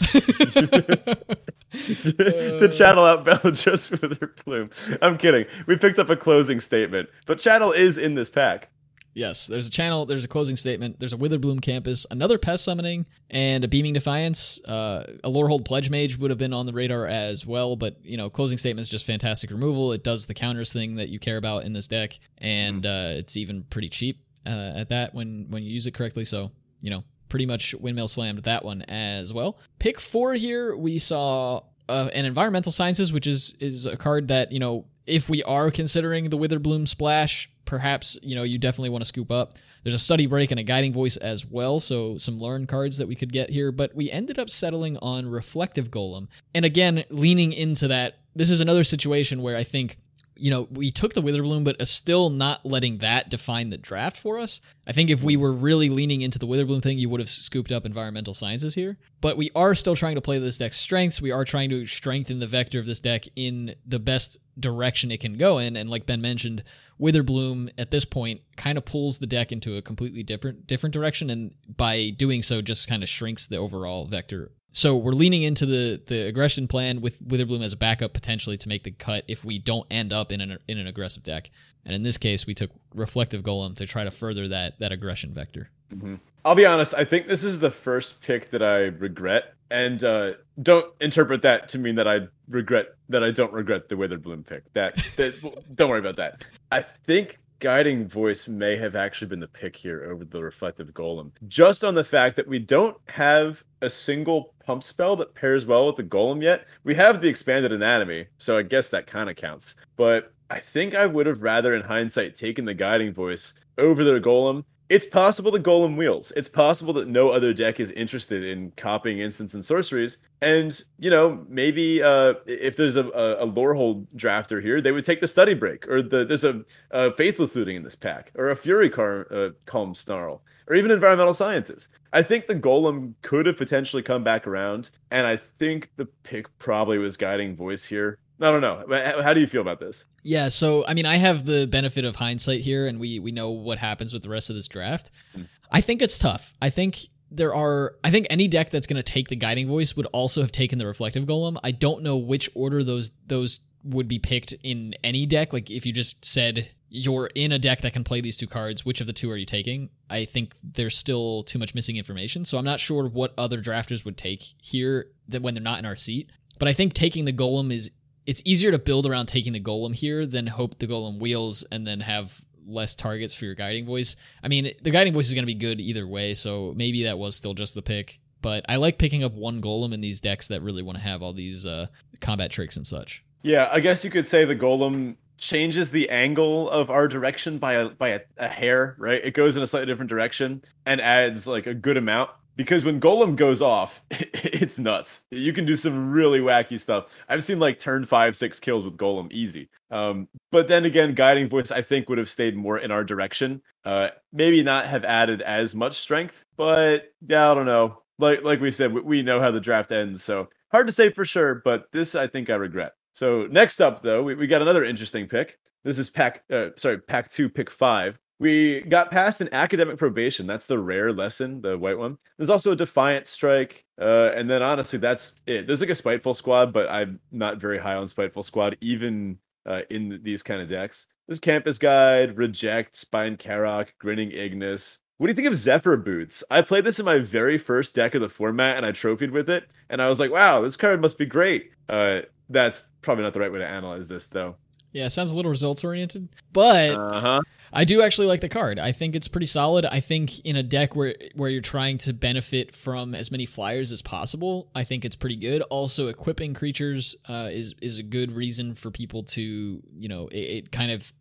channel out Beledros Witherbloom. I'm kidding. We picked up a closing statement, but channel is in this pack. Yes, there's a channel, there's a closing statement, there's a Witherbloom campus, another pest summoning, and a beaming defiance. Uh, a Lorehold pledge mage would have been on the radar as well, but you know, closing statement is just fantastic removal. It does the counters thing that you care about in this deck, and uh, it's even pretty cheap. uh, at that when when you use it correctly. So you know, pretty much windmill slammed that one as well. Pick four here, we saw uh, an environmental sciences, which is is a card that you know if we are considering the Witherbloom splash, perhaps you know you definitely want to scoop up. There's a study break and a guiding voice as well, so some learn cards that we could get here. But we ended up settling on reflective golem, and again leaning into that. This is another situation where I think you know, we took the Witherbloom, but still not letting that define the draft for us. I think if we hmm. were really leaning into the Witherbloom thing, you would have scooped up environmental sciences here. But we are still trying to play this deck's strengths. We are trying to strengthen the vector of this deck in the best direction it can go in. And like Ben mentioned, Witherbloom at this point kind of pulls the deck into a completely different different direction, and by doing so, just kind of shrinks the overall vector so we're leaning into the the aggression plan with Witherbloom as a backup potentially to make the cut if we don't end up in an in an aggressive deck. And in this case, we took Reflective Golem to try to further that that aggression vector. Mm-hmm. I'll be honest. I think this is the first pick that I regret, and uh, don't interpret that to mean that I regret that I don't regret the Witherbloom pick. That, that don't worry about that. I think guiding voice may have actually been the pick here over the reflective golem just on the fact that we don't have a single pump spell that pairs well with the golem yet we have the expanded anatomy so i guess that kind of counts but i think i would have rather in hindsight taken the guiding voice over the golem it's possible the golem wheels. It's possible that no other deck is interested in copying instants and sorceries. And, you know, maybe uh, if there's a, a, a Lorehold drafter here, they would take the study break, or the, there's a, a Faithless Looting in this pack, or a Fury car, uh, Calm Snarl, or even Environmental Sciences. I think the Golem could have potentially come back around, and I think the pick probably was guiding voice here. I don't know. How do you feel about this? Yeah, so I mean, I have the benefit of hindsight here, and we we know what happens with the rest of this draft. Mm. I think it's tough. I think there are. I think any deck that's going to take the guiding voice would also have taken the reflective golem. I don't know which order those those would be picked in any deck. Like if you just said you're in a deck that can play these two cards, which of the two are you taking? I think there's still too much missing information, so I'm not sure what other drafters would take here that when they're not in our seat. But I think taking the golem is it's easier to build around taking the golem here than hope the golem wheels and then have less targets for your guiding voice. I mean, the guiding voice is going to be good either way, so maybe that was still just the pick. But I like picking up one golem in these decks that really want to have all these uh, combat tricks and such. Yeah, I guess you could say the golem changes the angle of our direction by a by a, a hair, right? It goes in a slightly different direction and adds like a good amount because when Golem goes off, it's nuts. You can do some really wacky stuff. I've seen like turn five, six kills with Golem easy. Um, but then again, Guiding Voice I think would have stayed more in our direction. Uh, maybe not have added as much strength, but yeah, I don't know. Like like we said, we, know how the draft ends, so hard to say for sure. But this I think I regret. So next up, though, we, we got another interesting pick. This is pack, uh, sorry, pack two, pick five. We got past an academic probation. That's the rare lesson, the white one. There's also a defiant strike. Uh, and then honestly, that's it. There's like a spiteful squad, but I'm not very high on spiteful squad, even uh, in these kind of decks. There's Campus Guide, Reject, Spine Karok, Grinning Ignus. What do you think of Zephyr Boots? I played this in my very first deck of the format and I trophied with it. And I was like, wow, this card must be great. Uh, that's probably not the right way to analyze this, though. Yeah, sounds a little results oriented, but uh-huh. I do actually like the card. I think it's pretty solid. I think in a deck where where you're trying to benefit from as many flyers as possible, I think it's pretty good. Also, equipping creatures uh, is is a good reason for people to you know it, it kind of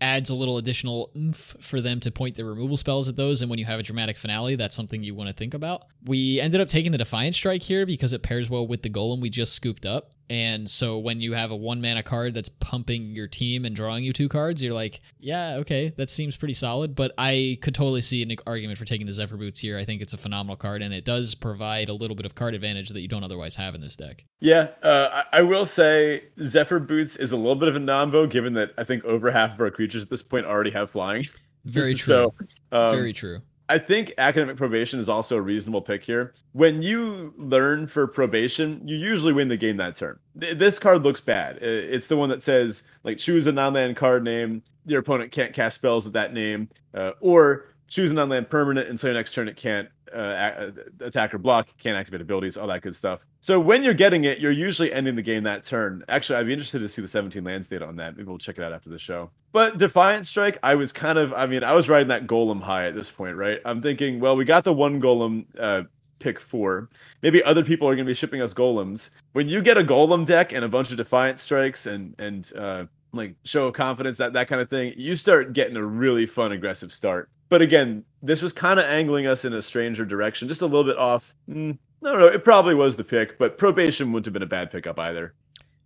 adds a little additional oomph for them to point their removal spells at those. And when you have a dramatic finale, that's something you want to think about. We ended up taking the Defiant Strike here because it pairs well with the Golem we just scooped up. And so when you have a one mana card that's pumping your team and drawing you two cards, you're like, yeah, okay, that seems pretty solid. But I could totally see an argument for taking the Zephyr Boots here. I think it's a phenomenal card, and it does provide a little bit of card advantage that you don't otherwise have in this deck. Yeah, uh, I will say Zephyr Boots is a little bit of a nombo, given that I think over half of our creatures at this point already have flying. Very true. so, um, Very true. I think academic probation is also a reasonable pick here. When you learn for probation, you usually win the game that turn. This card looks bad. It's the one that says like choose a non-land card name. Your opponent can't cast spells with that name, uh, or choose a non-land permanent until next turn it can't uh, attack or block, can't activate abilities, all that good stuff. So when you're getting it, you're usually ending the game that turn. Actually, I'd be interested to see the 17 lands data on that. Maybe we'll check it out after the show. But Defiant Strike, I was kind of, I mean, I was riding that Golem high at this point, right? I'm thinking, well, we got the one Golem uh, pick four. Maybe other people are going to be shipping us golems. When you get a golem deck and a bunch of defiant strikes and and uh, like show of confidence, that that kind of thing, you start getting a really fun aggressive start. But again, this was kind of angling us in a stranger direction, just a little bit off. Mm, I don't know. It probably was the pick, but probation wouldn't have been a bad pickup either.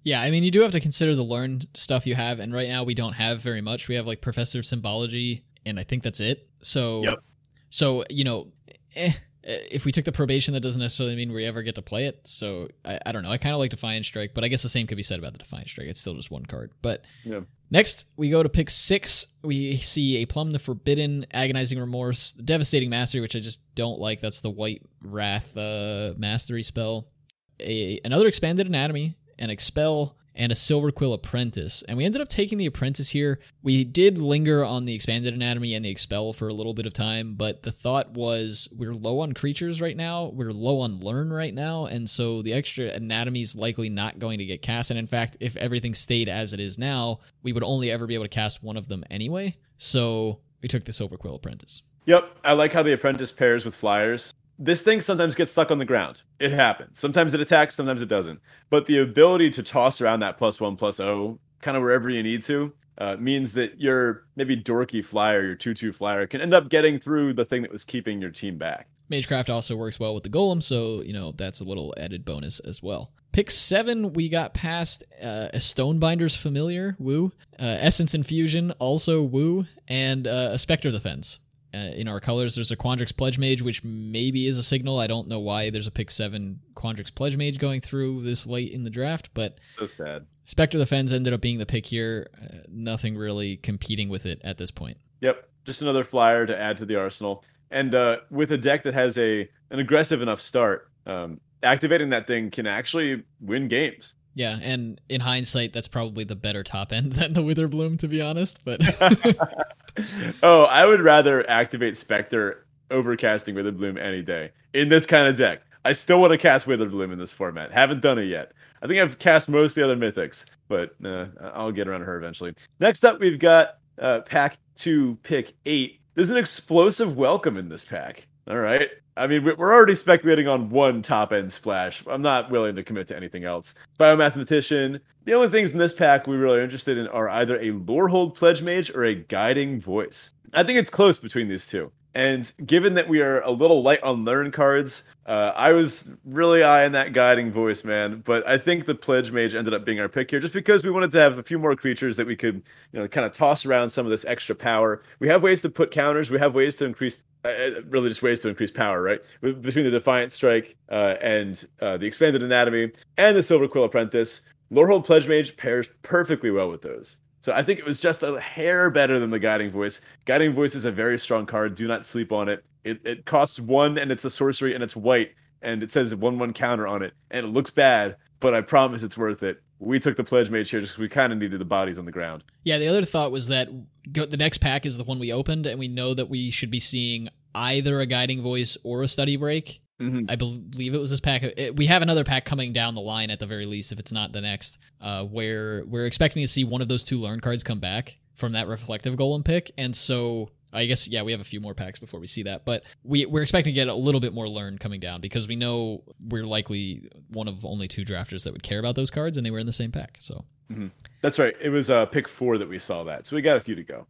Yeah, I mean, you do have to consider the learned stuff you have, and right now we don't have very much. We have like Professor of Symbology, and I think that's it. So, yep. so you know, eh, if we took the probation, that doesn't necessarily mean we ever get to play it. So I, I don't know. I kind of like Defiant Strike, but I guess the same could be said about the Defiant Strike. It's still just one card. But yeah. next, we go to pick six. We see a Plumb the Forbidden, Agonizing Remorse, Devastating Mastery, which I just don't like. That's the White Wrath uh, Mastery spell. A another Expanded Anatomy, an Expel, and a Silver Quill Apprentice. And we ended up taking the Apprentice here. We did linger on the Expanded Anatomy and the Expel for a little bit of time, but the thought was we're low on creatures right now, we're low on Learn right now, and so the extra Anatomy is likely not going to get cast. And in fact, if everything stayed as it is now, we would only ever be able to cast one of them anyway. So we took the Silver Quill Apprentice. Yep, I like how the apprentice pairs with flyers this thing sometimes gets stuck on the ground. It happens. Sometimes it attacks, sometimes it doesn't. But the ability to toss around that plus one, plus O, kind of wherever you need to, uh, means that your maybe dorky flyer, your 2 2 flyer, can end up getting through the thing that was keeping your team back. Magecraft also works well with the golem, so, you know, that's a little added bonus as well. Pick seven, we got past uh, a Stonebinder's Familiar, woo. Uh, Essence Infusion, also woo. And uh, a Spectre Defense uh, in our colors. There's a Quandrix Pledge Mage, which maybe is a signal. I don't know why there's a pick seven Quandrix Pledge Mage going through this late in the draft, but so sad. Spectre the Fens ended up being the pick here. Uh, nothing really competing with it at this point. Yep, just another flyer to add to the arsenal. And uh, with a deck that has a an aggressive enough start, um, activating that thing can actually win games. Yeah, and in hindsight, that's probably the better top end than the Witherbloom, to be honest. But oh, I would rather activate Spectre over casting Witherbloom any day in this kind of deck. I still want to cast Witherbloom in this format. Haven't done it yet. I think I've cast most of the other mythics, but uh, I'll get around to her eventually. Next up, we've got uh, pack two, pick eight. There's an explosive welcome in this pack. All right. I mean, we're already speculating on one top end splash. I'm not willing to commit to anything else. Biomathematician. The only things in this pack we really are interested in are either a Lorehold Pledge Mage or a Guiding Voice. I think it's close between these two. And given that we are a little light on learn cards, uh, I was really eyeing that guiding voice, man. But I think the pledge mage ended up being our pick here, just because we wanted to have a few more creatures that we could, you know, kind of toss around some of this extra power. We have ways to put counters. We have ways to increase, uh, uh really just ways to increase power, right? Between the defiant strike uh, and uh, the expanded anatomy and the silver quill apprentice, Lorehold pledge mage pairs perfectly well with those. So I think it was just a hair better than the Guiding Voice. Guiding Voice is a very strong card. Do not sleep on it. It, it costs one and it's a sorcery and it's white and it says one one counter on it and it looks bad, but I promise it's worth it. We took the pledge mage here just because we kind of needed the bodies on the ground. Yeah, the other thought was that go, the next pack is the one we opened, and we know that we should be seeing either a guiding voice or a study break. Mm-hmm. I believe it was this pack. It, we have another pack coming down the line at the very least, if it's not the next, uh, where we're expecting to see one of those two learn cards come back from that reflective golem pick. And so I guess yeah, we have a few more packs before we see that, but we we're expecting to get a little bit more learn coming down because we know we're likely one of only two drafters that would care about those cards, and they were in the same pack. So mm-hmm. that's right. It was uh, pick four that we saw that, so we got a few to go.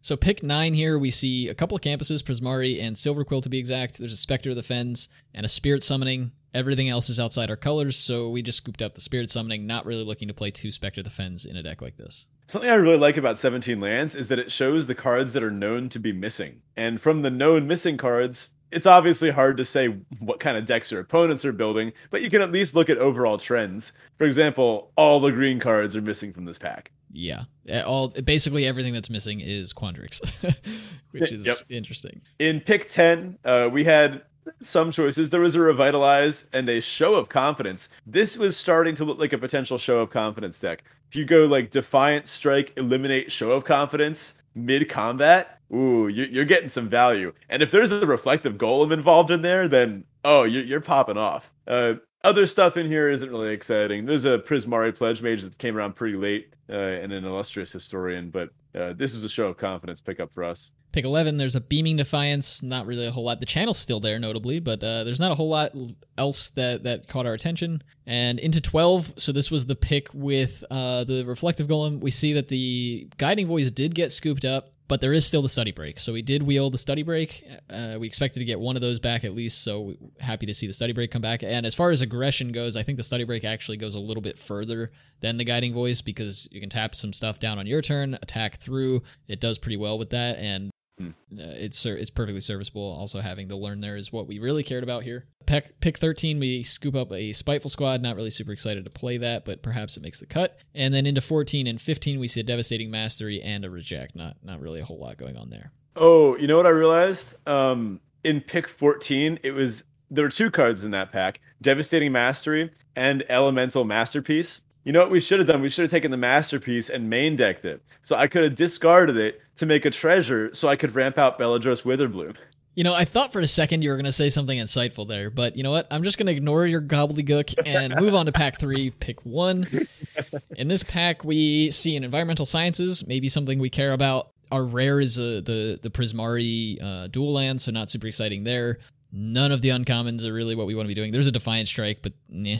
So pick nine here, we see a couple of campuses, Prismari and Silver Quill to be exact. There's a Spectre of the Fens and a Spirit Summoning. Everything else is outside our colors, so we just scooped up the Spirit Summoning, not really looking to play two Spectre of the Fens in a deck like this. Something I really like about 17 lands is that it shows the cards that are known to be missing. And from the known missing cards, it's obviously hard to say what kind of decks your opponents are building, but you can at least look at overall trends. For example, all the green cards are missing from this pack. Yeah, all basically everything that's missing is Quandrix, which is yep. interesting. In pick ten, uh, we had some choices. There was a revitalize and a show of confidence. This was starting to look like a potential show of confidence deck. If you go like defiant strike, eliminate show of confidence, mid combat, ooh, you're, you're getting some value. And if there's a reflective golem involved in there, then oh, you're, you're popping off. Uh, other stuff in here isn't really exciting. There's a Prismari Pledge Mage that came around pretty late, uh, and an illustrious historian, but uh, this is a show of confidence pickup for us. Pick 11, there's a Beaming Defiance, not really a whole lot. The channel's still there, notably, but uh, there's not a whole lot else that, that caught our attention. And into 12, so this was the pick with uh, the Reflective Golem. We see that the Guiding Voice did get scooped up, but there is still the Study Break. So we did wheel the Study Break. Uh, we expected to get one of those back at least, so happy to see the Study Break come back. And as far as aggression goes, I think the Study Break actually goes a little bit further than the Guiding Voice because you can tap some stuff down on your turn, attack through. It does pretty well with that, and uh, it's it's perfectly serviceable. Also, having the learn there is what we really cared about here. Pick, pick 13, we scoop up a Spiteful Squad. Not really super excited to play that, but perhaps it makes the cut. And then into 14 and 15, we see a Devastating Mastery and a Reject. Not not really a whole lot going on there. Oh, you know what I realized? Um, in pick 14, it was there were two cards in that pack: Devastating Mastery and Elemental Masterpiece. You know what we should have done? We should have taken the masterpiece and main decked it. So I could have discarded it to make a treasure so I could ramp out Beledros Witherbloom. You know, I thought for a second you were going to say something insightful there, but you know what? I'm just going to ignore your gobbledygook and move on to pack three, pick one. In this pack, we see an environmental sciences, maybe something we care about. Our rare is uh, the the Prismari uh, dual land, so not super exciting there. None of the uncommons are really what we want to be doing. There's a Defiant Strike, but nah,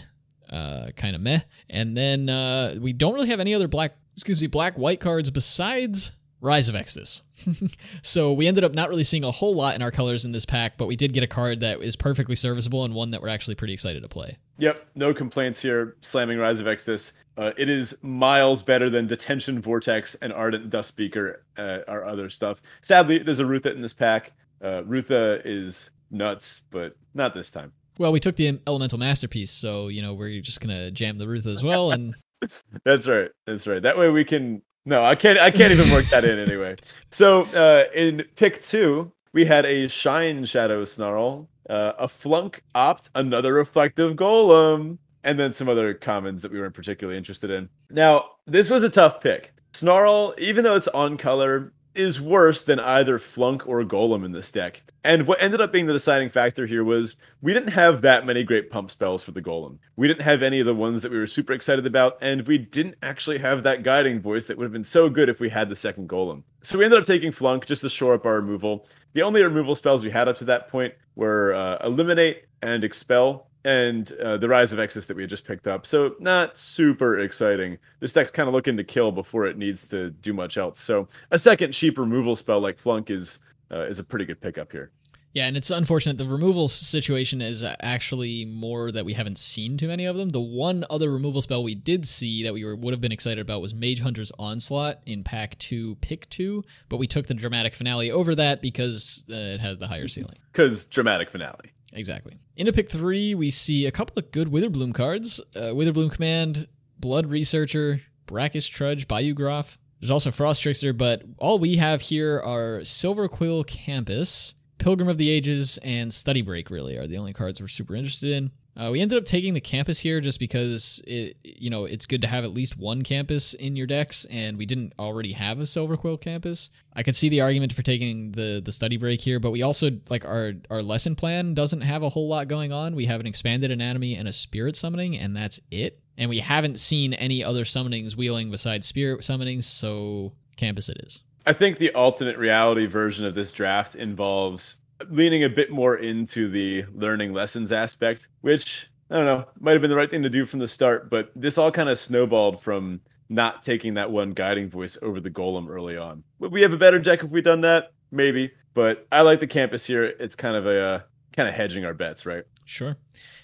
uh, kind of meh. And then uh, we don't really have any other black, excuse me, black white cards besides Rise of Exodus. so we ended up not really seeing a whole lot in our colors in this pack, but we did get a card that is perfectly serviceable and one that we're actually pretty excited to play. Yep, no complaints here. Slamming Rise of Exodus. Uh, it is miles better than Detention Vortex and Ardent Dustspeaker, uh, our other stuff. Sadly, there's a Rootha in this pack. Uh, Rootha is nuts, but not this time. Well, we took the Elemental Masterpiece, so you know we're just gonna jam the Rootha as well, and that's right. That's right. That way we can. No, I can't. I can't even work that in anyway. So uh, in pick two, we had a Shine Shadow Snarl, uh, a Flunk Opt, another Reflective Golem, and then some other commons that we weren't particularly interested in. Now, this was a tough pick. Snarl, even though it's on color, is worse than either Flunk or Golem in this deck. And what ended up being the deciding factor here was we didn't have that many great pump spells for the Golem. We didn't have any of the ones that we were super excited about, and we didn't actually have that guiding voice that would have been so good if we had the second Golem. So we ended up taking Flunk just to shore up our removal. The only removal spells we had up to that point were uh, Eliminate and Expel, and uh, the Rise of Exodus that we had just picked up. So not super exciting. This deck's kind of looking to kill before it needs to do much else. So a second cheap removal spell like Flunk is uh, is a pretty good pickup here. Yeah, and it's unfortunate. The removal situation is actually more that we haven't seen too many of them. The one other removal spell we did see that we were, would have been excited about was Mage Hunter's Onslaught in Pack 2, Pick 2, but we took the Dramatic Finale over that because uh, it had the higher ceiling. Because Dramatic Finale. Exactly. Into pick three, we see a couple of good Witherbloom cards. Uh, Witherbloom Command, Blood Researcher, Brackish Trudge, Bayou Groff. There's also Frost Trickster, but all we have here are Silver Quill Campus, Pilgrim of the Ages, and Study Break, really, are the only cards we're super interested in. Uh, we ended up taking the campus here just because it, you know, it's good to have at least one campus in your decks, and we didn't already have a Silver Quill campus. I could see the argument for taking the the study break here, but we also like our our lesson plan doesn't have a whole lot going on. We have an expanded anatomy and a spirit summoning, and that's it. And we haven't seen any other summonings wheeling besides spirit summonings, so campus it is. I think the alternate reality version of this draft involves leaning a bit more into the learning lessons aspect, which I don't know, might have been the right thing to do from the start, but this all kind of snowballed from not taking that one guiding voice over the golem early on. Would we have a better deck if we done that? Maybe, but I like the campus here. It's kind of a uh, kind of hedging our bets, right? Sure.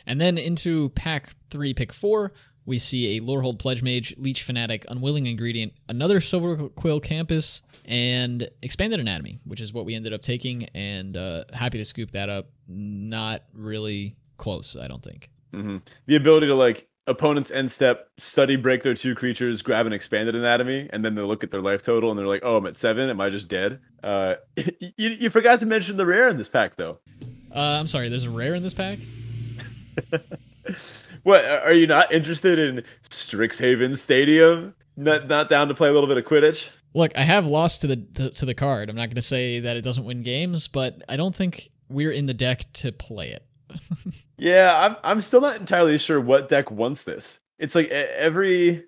And then into pack three, pick four, we see a Lorehold Pledge Mage, Leech Fanatic, Unwilling Ingredient, another Silver Quill Campus, and Expanded Anatomy, which is what we ended up taking, and uh, happy to scoop that up. Not really close, I don't think. Mm-hmm. The ability to like opponents end step, study break their two creatures, grab an expanded anatomy, and then they look at their life total and they're like, "Oh, I'm at seven. Am I just dead?" Uh, you, you forgot to mention the rare in this pack, though. Uh, I'm sorry. There's a rare in this pack. what are you not interested in Strixhaven Stadium? Not not down to play a little bit of Quidditch? Look, I have lost to the, the to the card. I'm not going to say that it doesn't win games, but I don't think we're in the deck to play it. yeah, I'm I'm still not entirely sure what deck wants this. It's like every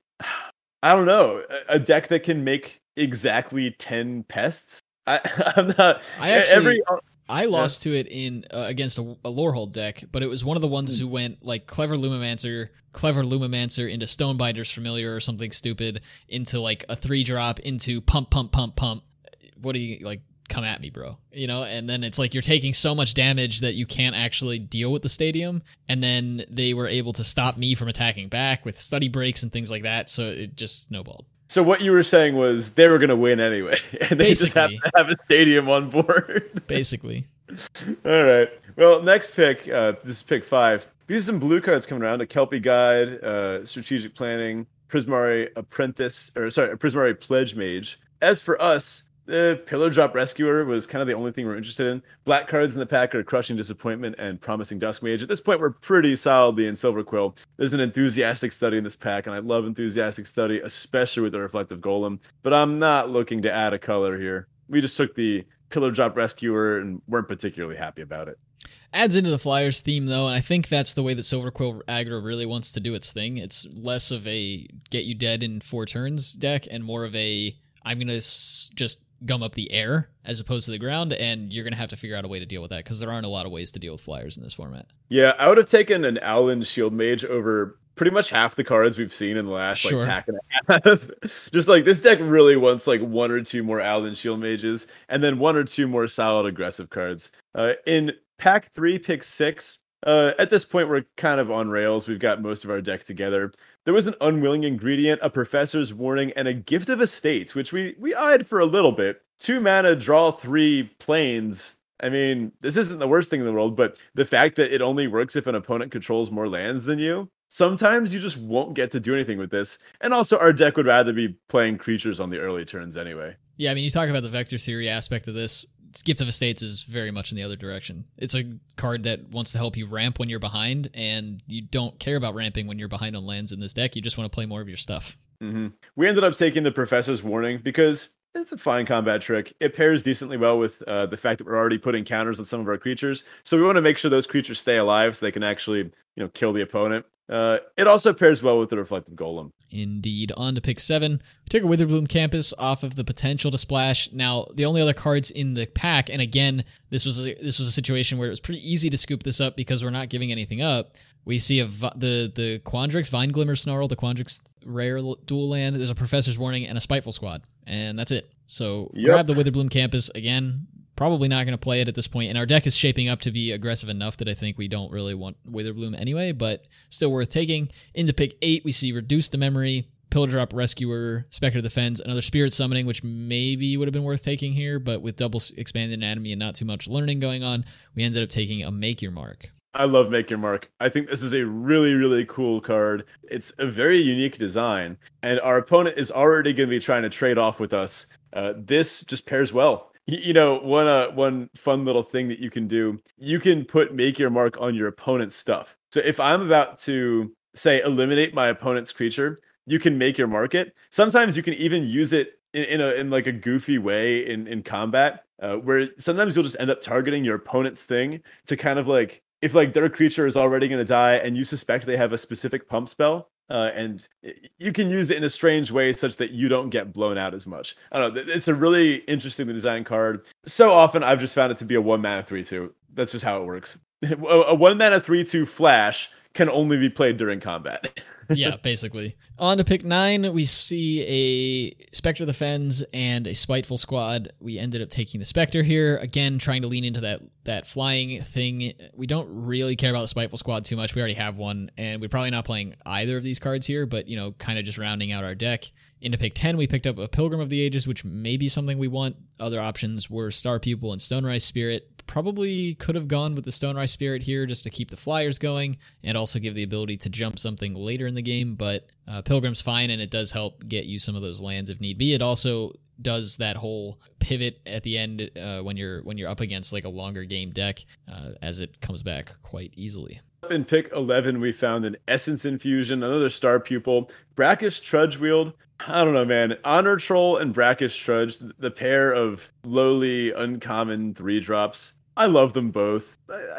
I don't know, a deck that can make exactly 10 pests. I I'm not I actually every uh, I lost yeah. to it in uh, against a, a Lorehold deck, but it was one of the ones mm. who went like clever Lumimancer, clever Lumimancer into Stonebinder's Familiar or something stupid into like a three drop into pump pump pump pump. What do you like? Come at me, bro. You know, and then it's like you're taking so much damage that you can't actually deal with the stadium. And then they were able to stop me from attacking back with study breaks and things like that. So it just snowballed. So what you were saying was they were going to win anyway, and they Basically. just have to have a stadium on board. Basically. All right. Well, next pick. Uh, this is pick five. These are some blue cards coming around: a Kelpie Guide, uh, Strategic Planning, Prismari Apprentice, or sorry, Prismari Pledge Mage. As for us, the Pillar Drop Rescuer was kind of the only thing we're interested in. Black cards in the pack are Crushing Disappointment and Promising Dusk Mage. At this point, we're pretty solidly in Silver Quill. There's an Enthusiastic Study in this pack, and I love Enthusiastic Study, especially with the Reflective Golem. But I'm not looking to add a color here. We just took the Pillar Drop Rescuer and weren't particularly happy about it. Adds into the Flyers theme though, and I think that's the way that Silver Quill aggro really wants to do its thing. It's less of a get you dead in four turns deck and more of a I'm gonna s- just gum up the air as opposed to the ground, and you're gonna have to figure out a way to deal with that because there aren't a lot of ways to deal with flyers in this format. Yeah, I would have taken an Owlin Shield Mage over pretty much half the cards we've seen in the last sure. like pack and a half. Just like this deck really wants like one or two more Allen Shield Mages, and then one or two more solid aggressive cards. Uh, in pack three, pick six. Uh, at this point, we're kind of on rails. We've got most of our deck together. There was an unwilling ingredient, a professor's warning, and a gift of estates, which we we eyed for a little bit. Two mana, draw three planes. I mean, this isn't the worst thing in the world, but the fact that it only works if an opponent controls more lands than you, sometimes you just won't get to do anything with this. And also, our deck would rather be playing creatures on the early turns anyway. Yeah, I mean, you talk about the vector theory aspect of this. Gift of Estates is very much in the other direction. It's a card that wants to help you ramp when you're behind, and you don't care about ramping when you're behind on lands in this deck. You just want to play more of your stuff. Mm-hmm. We ended up taking the Professor's Warning because it's a fine combat trick. It pairs decently well with uh, the fact that we're already putting counters on some of our creatures. So we want to make sure those creatures stay alive so they can actually, you know, kill the opponent. Uh, it also pairs well with the reflective golem. Indeed. On to pick seven. We took a Witherbloom Campus off of the potential to splash. Now, the only other cards in the pack, and again, this was a, this was a situation where it was pretty easy to scoop this up because we're not giving anything up. We see a the the Quandrix Vine Glimmer Snarl, the Quandrix rare dual land. There's a Professor's Warning and a Spiteful Squad, and that's it. So yep. grab the Witherbloom Campus again probably not going to play it at this. And our deck is shaping up to be aggressive enough that I think we don't really want Witherbloom anyway, but still worth taking. Into pick eight, we see Reduce to Memory, Pillar Drop Rescuer, Spectre of the Fens, another Spirit Summoning, which maybe would have been worth taking here, but with double expanded anatomy and not too much learning going on, we ended up taking a Make Your Mark. I love Make Your Mark. I think this is a really, really cool card. It's a very unique design, and our opponent is already going to be trying to trade off with us. Uh, this just pairs well you know one uh one fun little thing that you can do you can put make your mark on your opponent's stuff. So if i'm about to say eliminate my opponent's creature you can make your mark it. Sometimes you can even use it in, in a in like a goofy way in in combat uh, where sometimes you'll just end up targeting your opponent's thing to kind of like if like their creature is already going to die and you suspect they have a specific pump spell uh, and you can use it in a strange way such that you don't get blown out as much. I don't know. It's a really interesting design card. So often I've just found it to be a one mana three two. That's just how it works. a one mana three two flash can only be played during combat. yeah, basically. On to pick nine, we see a Spectre of the Fens and a Spiteful Squad. We ended up taking the Spectre here. Again, trying to lean into that that flying thing. We don't really care about the Spiteful Squad too much. We already have one, and we're probably not playing either of these cards here, but, you know, kind of just rounding out our deck. Into pick 10, we picked up a Pilgrim of the Ages, which may be something we want. Other options were Star Pupil and Stonerise Spirit probably could have gone with the Stonerise Spirit here just to keep the flyers going and also give the ability to jump something later in the game. But uh, Pilgrim's fine and it does help get you some of those lands if need be. It also does that whole pivot at the end uh, when you're when you're up against like a longer game deck uh, as it comes back quite easily. In pick 11, we found an Essence Infusion, another Star Pupil, Brackish Trudgewield, I don't know, man. Honor Troll and Brackish Trudge, the pair of lowly, uncommon three drops. I love them both.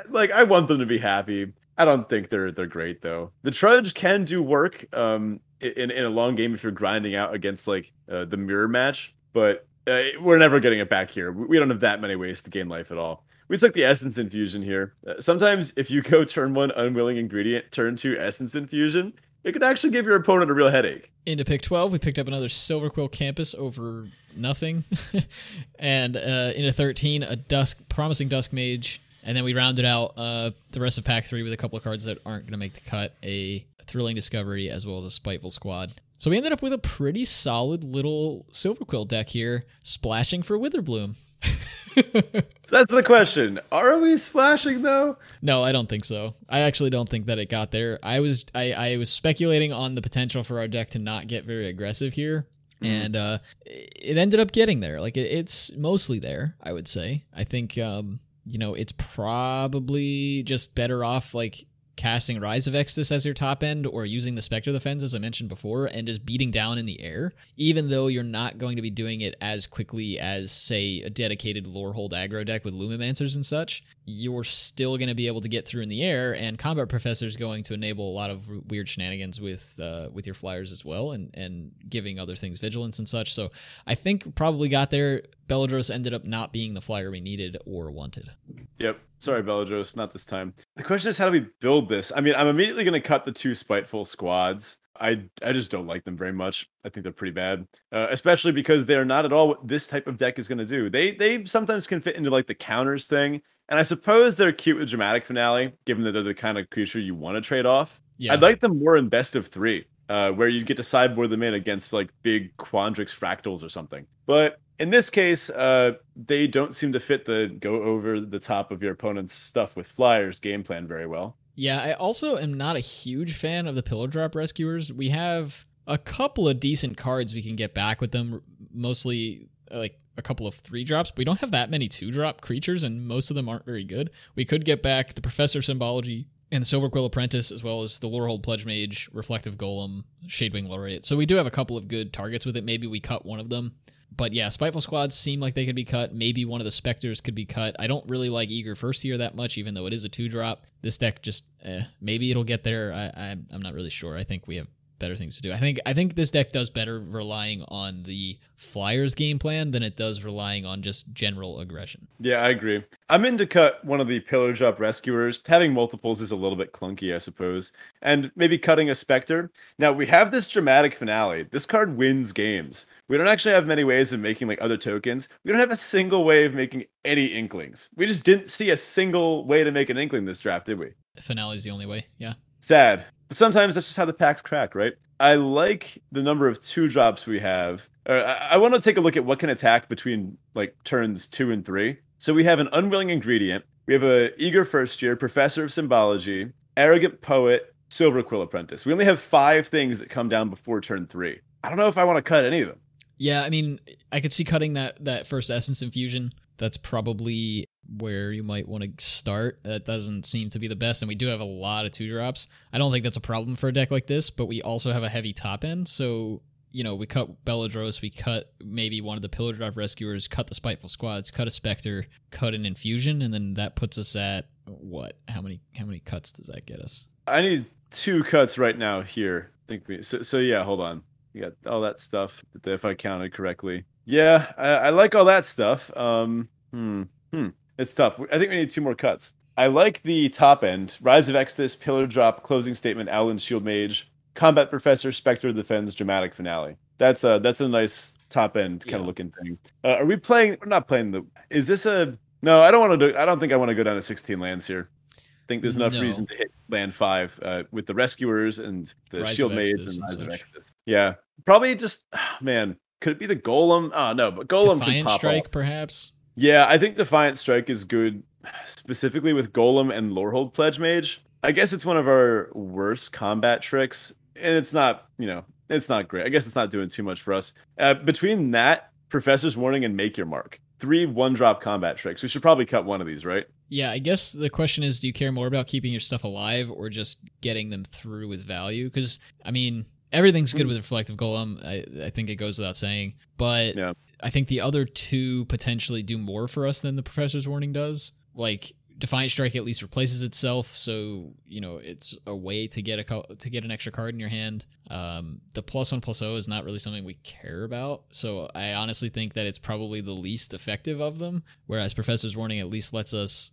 Like, I want them to be happy. I don't think they're they're great though. The Trudge can do work um in in a long game if you're grinding out against like uh, the mirror match, but uh, we're never getting it back here. We don't have that many ways to gain life at all. We took the essence infusion here. Uh, sometimes if you go turn one unwilling ingredient, turn two essence infusion, it could actually give your opponent a real headache. Into pick 12, we picked up another Silver Quill Campus over nothing. and uh, into 13, a Dusk, promising Dusk Mage. And then we rounded out uh, the rest of pack three with a couple of cards that aren't going to make the cut a Thrilling Discovery as well as a Spiteful Squad. So we ended up with a pretty solid little Silver Quill deck here, splashing for Witherbloom. That's the question. Are we splashing though? No, I don't think so. I actually don't think that it got there. I was I, I was speculating on the potential for our deck to not get very aggressive here. Mm. And uh, it ended up getting there. Like it, it's mostly there, I would say. I think um, you know, it's probably just better off like casting Rise of Exodus as your top end or using the Spectre of the Fens, as I mentioned before, and just beating down in the air, even though you're not going to be doing it as quickly as, say, a dedicated Lorehold aggro deck with Lumimancers and such, you're still going to be able to get through in the air, and Combat Professor is going to enable a lot of weird shenanigans with uh, with your flyers as well, and, and giving other things vigilance and such. So I think probably got there. Beledros ended up not being the flyer we needed or wanted. Yep. Sorry, Beledros, not this time. The question is, how do we build this? I mean, I'm immediately going to cut the two spiteful squads. I I just don't like them very much. I think they're pretty bad, uh, especially because they are not at all what this type of deck is going to do. They they sometimes can fit into like the counters thing, and I suppose they're cute with dramatic finale, given that they're the kind of creature you want to trade off. Yeah. I'd like them more in best of three, uh, where you get to sideboard them in against like big Quandrix fractals or something. But in this case, uh, they don't seem to fit the go over the top of your opponent's stuff with flyers game plan very well. Yeah, I also am not a huge fan of the pillar drop rescuers. We have a couple of decent cards we can get back with them, mostly like a couple of three drops. But we don't have that many two drop creatures, and most of them aren't very good. We could get back the Professor of Symbology and Silver Quill Apprentice, as well as the Lorehold Pledge Mage, Reflective Golem, Shadewing Laureate. So we do have a couple of good targets with it. Maybe we cut one of them but yeah, Spiteful Squads seem like they could be cut. Maybe one of the Spectres could be cut. I don't really like Eager First-Year that much, even though it is a two drop. This deck just, eh, maybe it'll get there. I, I'm, I'm not really sure. I think we have better things to do. I think I think this deck does better relying on the Flyers game plan than it does relying on just general aggression. Yeah, I agree. I'm in to cut one of the pillar drop rescuers. Having multiples is a little bit clunky, I suppose. And maybe cutting a Spectre. Now we have this dramatic finale. This card wins games. We don't actually have many ways of making like other tokens. We don't have a single way of making any inklings. We just didn't see a single way to make an inkling this draft, did we? Finale is the only way. Yeah. Sad. But sometimes that's just how the packs crack, right? I like the number of two drops we have. Uh, I, I want to take a look at what can attack between like turns two and three. So we have an unwilling ingredient. We have a eager first year, professor of symbology, arrogant poet, silver quill apprentice. We only have five things that come down before turn three. I don't know if I want to cut any of them. Yeah, I mean, I could see cutting that that first essence infusion. That's probably where you might want to start. That doesn't seem to be the best, and we do have a lot of two drops. I don't think that's a problem for a deck like this, but we also have a heavy top end, so you know, we cut Beledros, we cut maybe one of the Pillar Drop Rescuers, cut the Spiteful Squads, cut a Spectre, cut an Infusion, and then that puts us at what? How many how many cuts does that get us? I need two cuts right now here. I think we so so yeah, hold on. You got all that stuff if I counted correctly. Yeah, I, I like all that stuff. Um hmm. Hmm. It's tough. I think we need two more cuts. I like the top end. Rise of Exodus, Pillar Drop, Closing Statement, Owlin Shield Mage, Combat Professor, Spectre of the Fens, Dramatic Finale. That's a that's a nice top end kind yeah. of looking thing. Uh, are we playing? We're not playing the. Is this a? No, I don't want to do. I don't think I want to go down to 16 lands here. I think there's enough no. reason to hit land five uh, with the rescuers and the Rise shield maids and Rise of Exodus. Yeah, probably just oh, man. Could it be the golem? Oh no, but golem Defiant strike off. perhaps. Yeah, I think Defiant Strike is good, specifically with Golem and Lorehold Pledge Mage. I guess it's one of our worst combat tricks, and it's not, you know, it's not great. I guess it's not doing too much for us. Uh, between that, Professor's Warning, and Make Your Mark, three one drop combat tricks. We should probably cut one of these, right? Yeah, I guess the question is do you care more about keeping your stuff alive or just getting them through with value? Because, I mean, everything's good with reflective golem. I, I think it goes without saying, but Yeah. I think the other two potentially do more for us than the professor's warning does. Like defiant strike at least replaces itself, so you know it's a way to get a to get an extra card in your hand. Um, the plus one plus O is not really something we care about, so I honestly think that it's probably the least effective of them. Whereas professor's warning at least lets us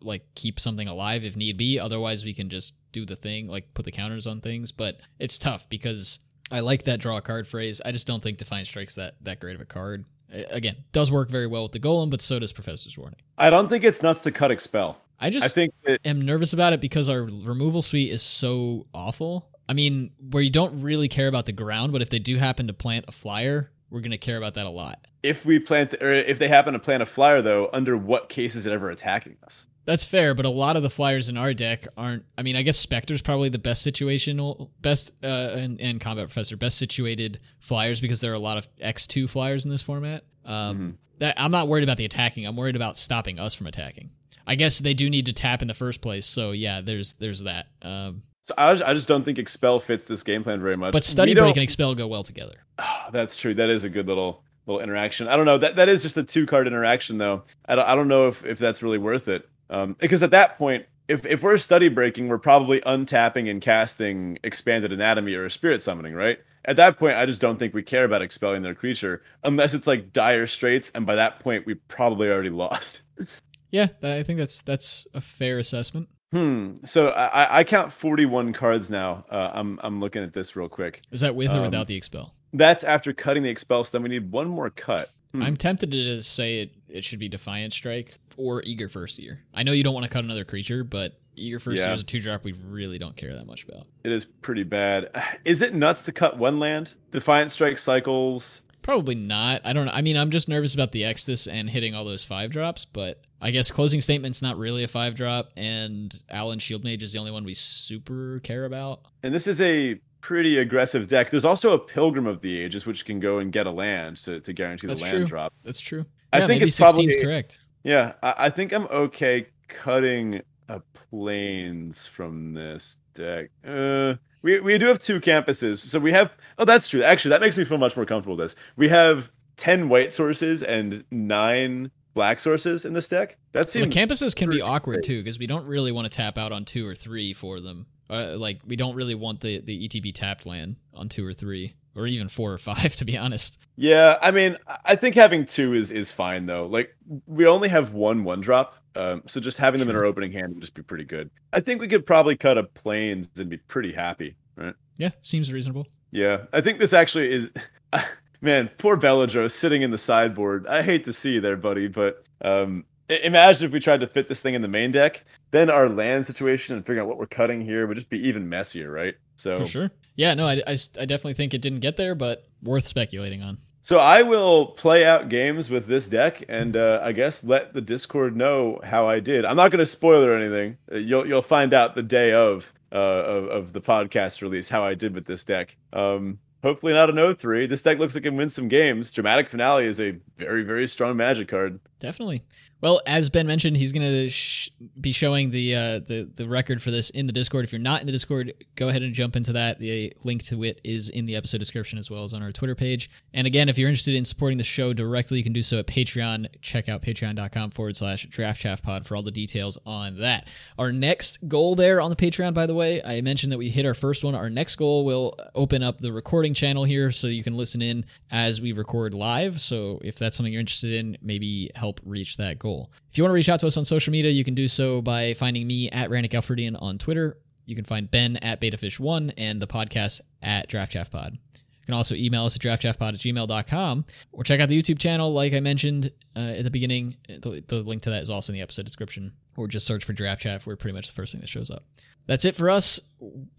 like keep something alive if need be. Otherwise, we can just do the thing, like put the counters on things. But it's tough because I like that draw a card phrase. I just don't think Defiant Strike's that that great of a card. Again, does work very well with the Golem, but so does Professor's Warning. I don't think it's nuts to cut expel. I just I think that am nervous about it because our removal suite is so awful. I mean, where you don't really care about the ground, but if they do happen to plant a flyer, we're gonna care about that a lot. if we plant or if they happen to plant a flyer though, under what case is it ever attacking us? That's fair, but a lot of the flyers in our deck aren't. I mean, I guess Spectre's probably the best situational, best uh, and, and Combat Professor, best situated flyers because there are a lot of X two flyers in this format. Um, that I'm not worried about the attacking. I'm worried about stopping us from attacking. I guess they do need to tap in the first place, so yeah, there's there's that. Um, So I just, I just don't think expel fits this game plan very much. but study We don't- break and expel go well together. Ah, that's true. That is a good little little interaction. I don't know. That that is just a two card interaction though. I don't, I don't know if, if that's really worth it. Um, because at that point, if if we're study breaking, we're probably untapping and casting expanded anatomy or a spirit summoning, right? At that point, I just don't think we care about expelling their creature unless it's like dire straits, and by that point, we probably already lost. Yeah, I think that's that's a fair assessment. Hmm. So I, I- count forty one cards now. Uh, I'm I'm looking at this real quick. Is that with or Um, without the expel? That's after cutting the expel. So then we need one more cut. Hmm. I'm tempted to just say it, it should be Defiant Strike or Eager First Year. I know you don't want to cut another creature, but Eager First Yeah. Year is a two drop we really don't care that much about. It is pretty bad. Is it nuts to cut one land? Defiant Strike cycles. Probably not. I don't know. I mean, I'm just nervous about the Exodus and hitting all those five drops, but I guess Closing Statement's not really a five drop, and Owlin Shield Mage is the only one we super care about. And this is a pretty aggressive deck. There's also a Pilgrim of the Ages, which can go and get a land to, to guarantee That's the land true. drop. That's true. I yeah, think maybe it's 16's probably- correct. Yeah, I, I think I'm okay cutting a planes from this deck. Uh, we, we do have two campuses. So we have, oh, that's true. Actually, that makes me feel much more comfortable with this. We have 10 white sources and nine black sources in this deck. That So the seems campuses can be awkward great. too because we don't really want to tap out on two or three for them. Uh, like we don't really want the the ETB tapped land on two or three or even four or five to be honest. Yeah, I mean, I- think having two is is fine though. Like we only have one one drop, um, so just having them in our opening hand would just be pretty good. I think we could probably cut a planes and be pretty happy, right? Yeah, seems reasonable. Yeah, I think this actually is. Man, poor Beledros sitting in the sideboard. I hate to see you there, buddy, but um, imagine if we tried to fit this thing in the main deck. Then our land situation and figuring out what we're cutting here would just be even messier, right? So For sure. Yeah, no, I, I definitely think it didn't get there, but worth speculating on. So I will play out games with this deck, and uh, I guess let the Discord know how I did. I'm not going to spoil or anything. Uh, You'll you'll find out the day of uh, of, of the podcast release how I did with this deck. Um, hopefully not an 0-3. This deck looks like it can win some games. Dramatic Finale is a very very strong Magic card. Definitely. Well, as Ben mentioned, he's going to sh- be showing the uh, the the record for this in the Discord. If you're not in the Discord, go ahead and jump into that. The link to it is in the episode description as well as on our Twitter page. And again, if you're interested in supporting the show directly, you can do so at Patreon. Check out patreon.com forward slash draft chaff pod for all the details on that. Our next goal there on the Patreon, by the way, I mentioned that we hit our first one. Our next goal will open up the recording channel here so you can listen in as we record live. So if that's something you're interested in, maybe help reach that goal. If you want to reach out to us on social media, you can do so by finding me at Ranik Galfridian on Twitter. You can find Ben at BetaFisch1 and the podcast at DraftChaffPod. You can also email us at draftchaffpod at gmail.com or check out the YouTube channel, like I mentioned uh, at the beginning. The, the link to that is also in the episode description, or just search for Draft Chaff. We're pretty much the first thing that shows up. That's it for us.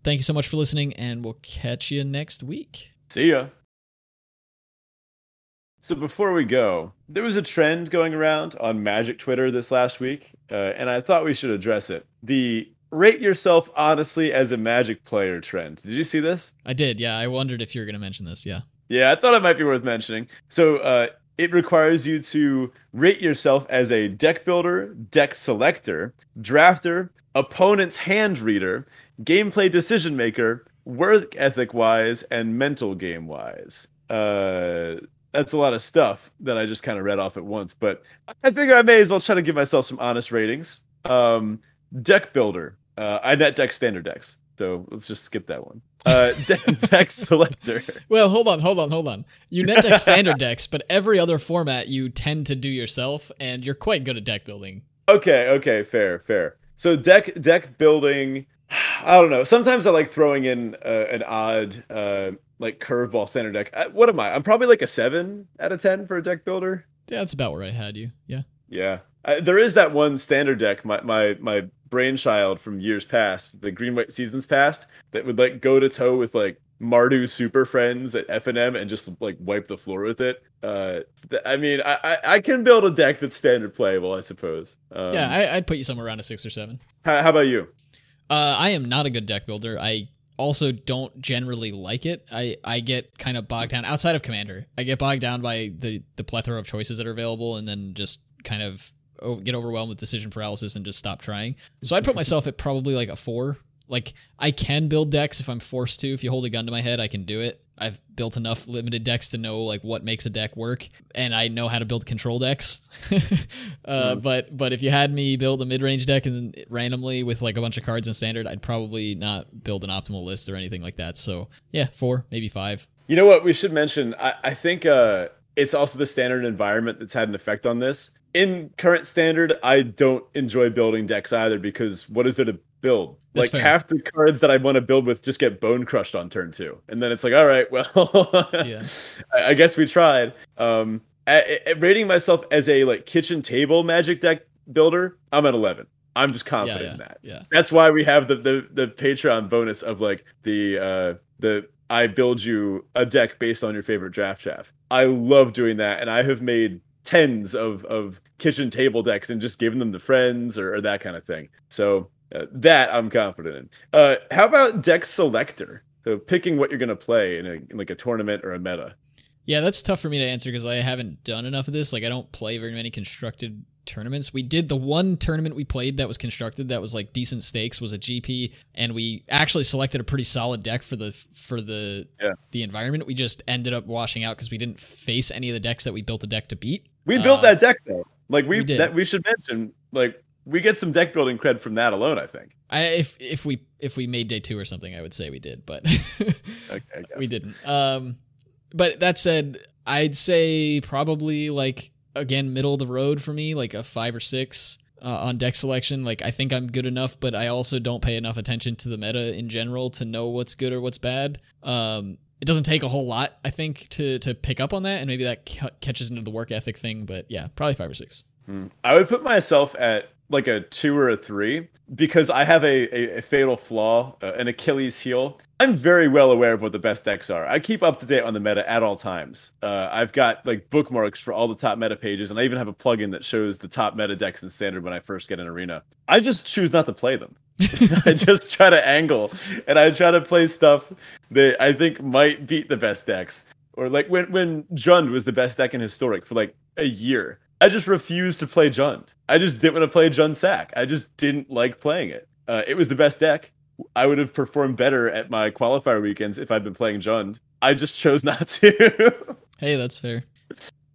Thank you so much for listening, and we'll catch you next week. See ya. So before we go, there was a trend going around on Magic Twitter this last week, uh, and I thought we should address it. The rate yourself honestly as a Magic player trend. Did you see this? I did, yeah. I wondered if you were going to mention this, yeah. Yeah, I thought it might be worth mentioning. So uh, it requires you to rate yourself as a deck builder, deck selector, drafter, opponent's hand reader, gameplay decision maker, work ethic wise and mental game wise. Uh, that's a lot of stuff that I just kind of read off at once, but I figure I may as well try to give myself some honest ratings. Um, deck builder. Uh, I net deck standard decks, so let's just skip that one. Uh, de- deck selector. Well, hold on, hold on, hold on. You net deck standard decks, but every other format you tend to do yourself, and you're quite good at deck building. Okay, okay, fair, fair. So deck deck building. I don't know. Sometimes I like throwing in uh, an odd uh, like curveball standard deck. Uh, what am I? I'm probably like a seven out of ten for a deck builder. Yeah, that's about where I had you. Yeah. Yeah, uh, there is that one standard deck. My my my brainchild from years past, the green white seasons past, that would like go to toe with like Mardu super friends at FNM and just like wipe the floor with it. Uh, th- I mean, I, I I can build a deck that's standard playable, I suppose. Um, yeah, I, I'd put you somewhere around a six or seven. how, how about you? Uh, I am not a good deck builder. I also don't generally like it. I, I get kind of bogged down outside of Commander. I get bogged down by the the plethora of choices that are available, and then just kind of get overwhelmed with decision paralysis and just stop trying. So I'd put myself at probably like a four. Like I can build decks if I'm forced to. If you hold a gun to my head, I can do it. I've built enough limited decks to know like what makes a deck work, and I know how to build control decks. uh, But but if you had me build a mid range deck and randomly with like a bunch of cards in standard, I'd probably not build an optimal list or anything like that. So yeah, four maybe five. You know what? We should mention. I, I think uh, it's also the standard environment that's had an effect on this. In current standard, I don't enjoy building decks either because what is there to build? That's like fair. half the cards that I want to build with just get bone crushed on turn two, and then it's like, all right, well, Yeah. I, I guess we tried. Um, rating myself as a like kitchen table magic deck builder, I'm at eleven. I'm just confident yeah, in that yeah. that's why we have the the the Patreon bonus of like the uh the I build you a deck based on your favorite draft chaff. I love doing that, and I have made tens of of kitchen table decks and just giving them to friends or, or that kind of thing. So uh, that I'm confident in. Uh, how about deck selector? So picking what you're gonna play in, a, in like a tournament or a meta. Yeah, that's tough for me to answer because I haven't done enough of this. Like, I don't play very many constructed tournaments. We did the one tournament we played that was constructed that was like decent stakes was a GP, and we actually selected a pretty solid deck for the for the Yeah. the environment. We just ended up washing out because we didn't face any of the decks that we built a deck to beat. We built Uh, that deck though. Like we, we that we should mention like we get some deck building cred from that alone. I think. I if if we if we made day two or something, I would say we did, but Okay, we didn't. Um, but that said, I'd say probably like again middle of the road for me, like a five or six uh, on deck selection. Like I think I'm good enough, but I also don't pay enough attention to the meta in general to know what's good or what's bad. Um, it doesn't take a whole lot, I think, to to pick up on that, and maybe that ca- catches into the work ethic thing. But yeah, probably five or six. Hmm. I would put myself at like a two or a three because I have a, a, a fatal flaw, uh, an Achilles heel. I'm very well aware of what the best decks are. I keep up to date on the meta at all times. Uh, I've got like bookmarks for all the top meta pages, and I even have a plugin that shows the top meta decks in standard when I first get an arena. I just choose not to play them. I just try to angle and I try to play stuff that I think might beat the best decks. Or like when when Jund was the best deck in historic for like a year. I just refused to play Jund. I just didn't want to play Jund Sack. I just didn't like playing it. Uh, it was the best deck. I would have performed better at my qualifier weekends if I'd been playing Jund. I just chose not to. Hey, that's fair.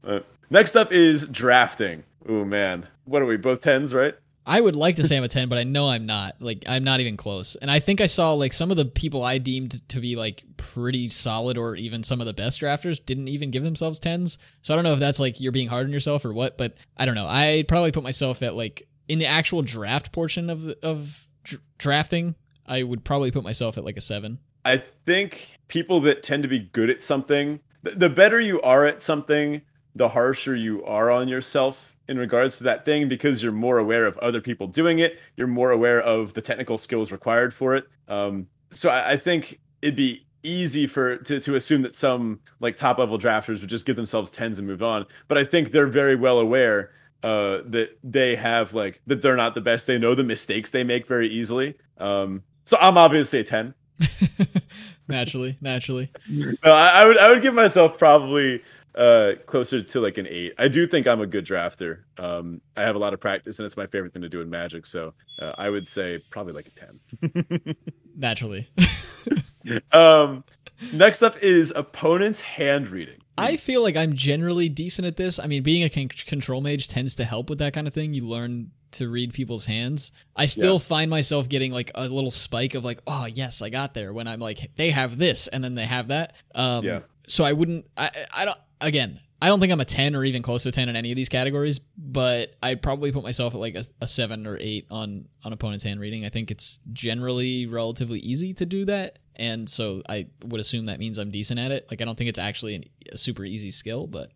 Uh, next up is drafting. Oh man, what are we? Both tens, right? I would like to say I'm a 10, but I know I'm not. Like, I'm not even close. And I think I saw, like, some of the people I deemed to be, like, pretty solid or even some of the best drafters didn't even give themselves 10s. So I don't know if that's, like, you're being hard on yourself or what, but I don't know. I'd probably put myself at, like, in the actual draft portion of, of dr- drafting, I would probably put myself at, like, a 7. I think people that tend to be good at something, th- the better you are at something, the harsher you are on yourself in regards to that thing because you're more aware of other people doing it. You're more aware of the technical skills required for it. Um, so I, I think it'd be easy for to, to assume that some like top level drafters would just give themselves tens and move on. But I think they're very well aware uh, that they have like that they're not the best. They know the mistakes they make very easily. Um, so I'm obviously a ten. naturally, naturally. No, I, I would I would give myself probably uh closer to like an eight. I do think I'm a good drafter. Um, I have a lot of practice, and it's my favorite thing to do in Magic. So uh, I would say probably like a ten. Naturally. um, next up is opponent's hand reading. I feel like I'm generally decent at this. I mean, being a con- control mage tends to help with that kind of thing. You learn to read people's hands. I still Yeah. find myself getting like a little spike of like, oh yes, I got there when I'm like, they have this and then they have that. Um, Yeah. So I wouldn't. I I don't. Again, I don't think I'm a ten or even close to a ten in any of these categories, but I'd probably put myself at like a, a seven or eight on on opponent's hand reading. I think it's generally relatively easy to do that. And so I would assume that means I'm decent at it. Like I don't think it's actually an, a super easy skill, but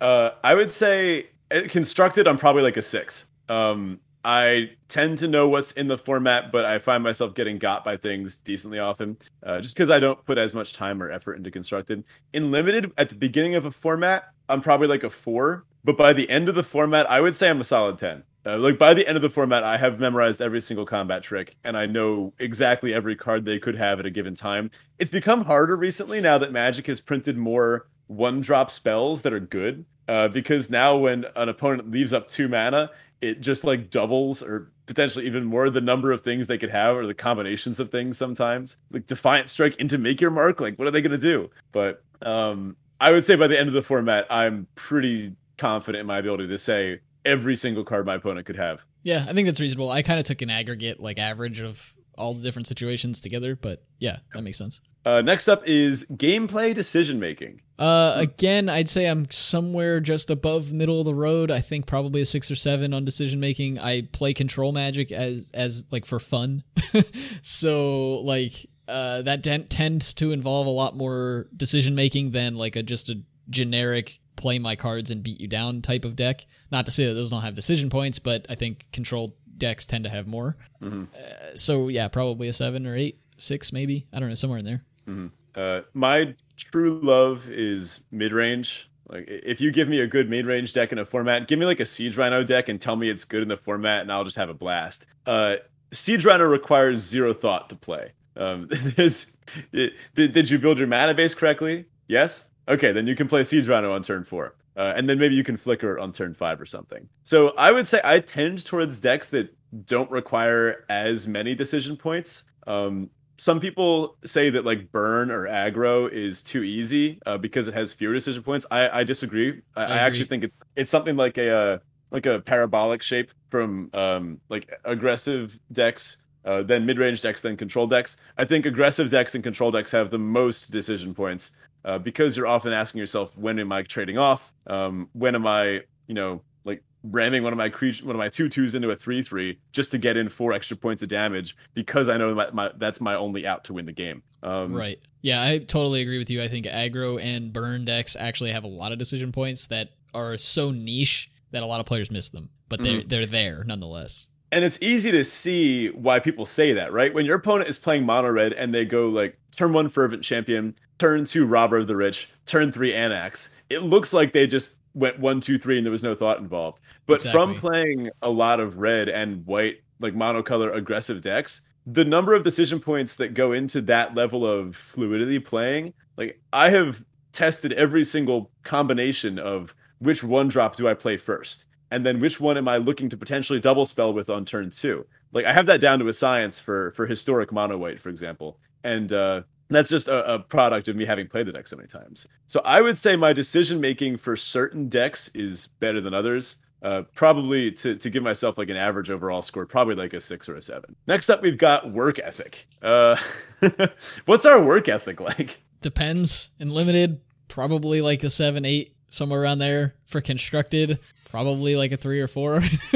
Uh, I would say uh, constructed. I'm probably like a six. Um, I tend to know what's in the format, but I find myself getting got by things decently often, uh, just because I don't put as much time or effort into constructed. In limited, at the beginning of a format, I'm probably like a four, but by the end of the format, I would say I'm a solid ten. Uh, like by the end of the format, I have memorized every single combat trick, and I know exactly every card they could have at a given time. It's become harder recently now that Magic has printed more one-drop spells that are good, uh, because now when an opponent leaves up two mana, it just like doubles or potentially even more the number of things they could have or the combinations of things sometimes. Like defiant strike into make your mark like what are they going to do? But um i would say by the end of the format i'm pretty confident in my ability to say every single card my opponent could have. Yeah, I think that's reasonable. I kind of took an aggregate like average of all the different situations together, but yeah, that makes sense. uh next up is gameplay decision making Uh, again, I'd say I'm somewhere just above middle of the road. I think probably a six or seven on decision making. I play control magic as as like for fun, so like uh, that ten- tends to involve a lot more decision making than like a just a generic play my cards and beat you down type of deck. Not to say that those don't have decision points, but I think control decks tend to have more. Mhm. Uh, so yeah, probably a seven or eight, six maybe. I don't know, somewhere in there. Uh, my true love is mid range. Like, if you give me a good mid range deck in a format, give me like a Siege Rhino deck and tell me it's good in the format, and I'll just have a blast. Uh, Siege Rhino requires zero thought to play. Um, there's, did, did you build your mana base correctly? Yes. Okay, then you can play Siege Rhino on turn four. Uh, and then maybe you can flicker on turn five or something. So I would say I tend towards decks that don't require as many decision points. Um, some people say that like burn or aggro is too easy uh, because it has fewer decision points. I, I disagree. I, I I, actually think it's it's something like a uh, like a parabolic shape from um, like aggressive decks, uh, then mid range decks, then control decks. I think aggressive decks and control decks have the most decision points uh, because you're often asking yourself, when am I trading off? Um, when am I, you know, like ramming one of my creatures, one of my two twos into a three three just to get in four extra points of damage because I know my, my that's my only out to win the game. Um, Right. Yeah, I totally agree with you. I think aggro and burn decks actually have a lot of decision points that are so niche that a lot of players miss them, but they're they're there nonetheless. And it's easy to see why people say that, right? When your opponent is playing mono red and they go like turn one fervent champion, turn two robber of the rich, turn three annex it looks like they just went one, two, three, and there was no thought involved. But from playing a lot of red and white, like monocolor aggressive decks, the number of decision points that go into that level of fluidity playing, like I have tested every single combination of which one drop do I play first and then which one am I looking to potentially double spell with on turn two? Like I have that down to a science for for historic mono white, for example, and uh, that's just a, a product of me having played the deck so many times. So I would say my decision making for certain decks is better than others. Uh, probably to to give myself like an average overall score, probably like a six or a seven. Next up, we've got work ethic. Uh, what's our work ethic like? Depends. In limited, probably like a seven, eight, somewhere around there. For constructed, probably like a three or four.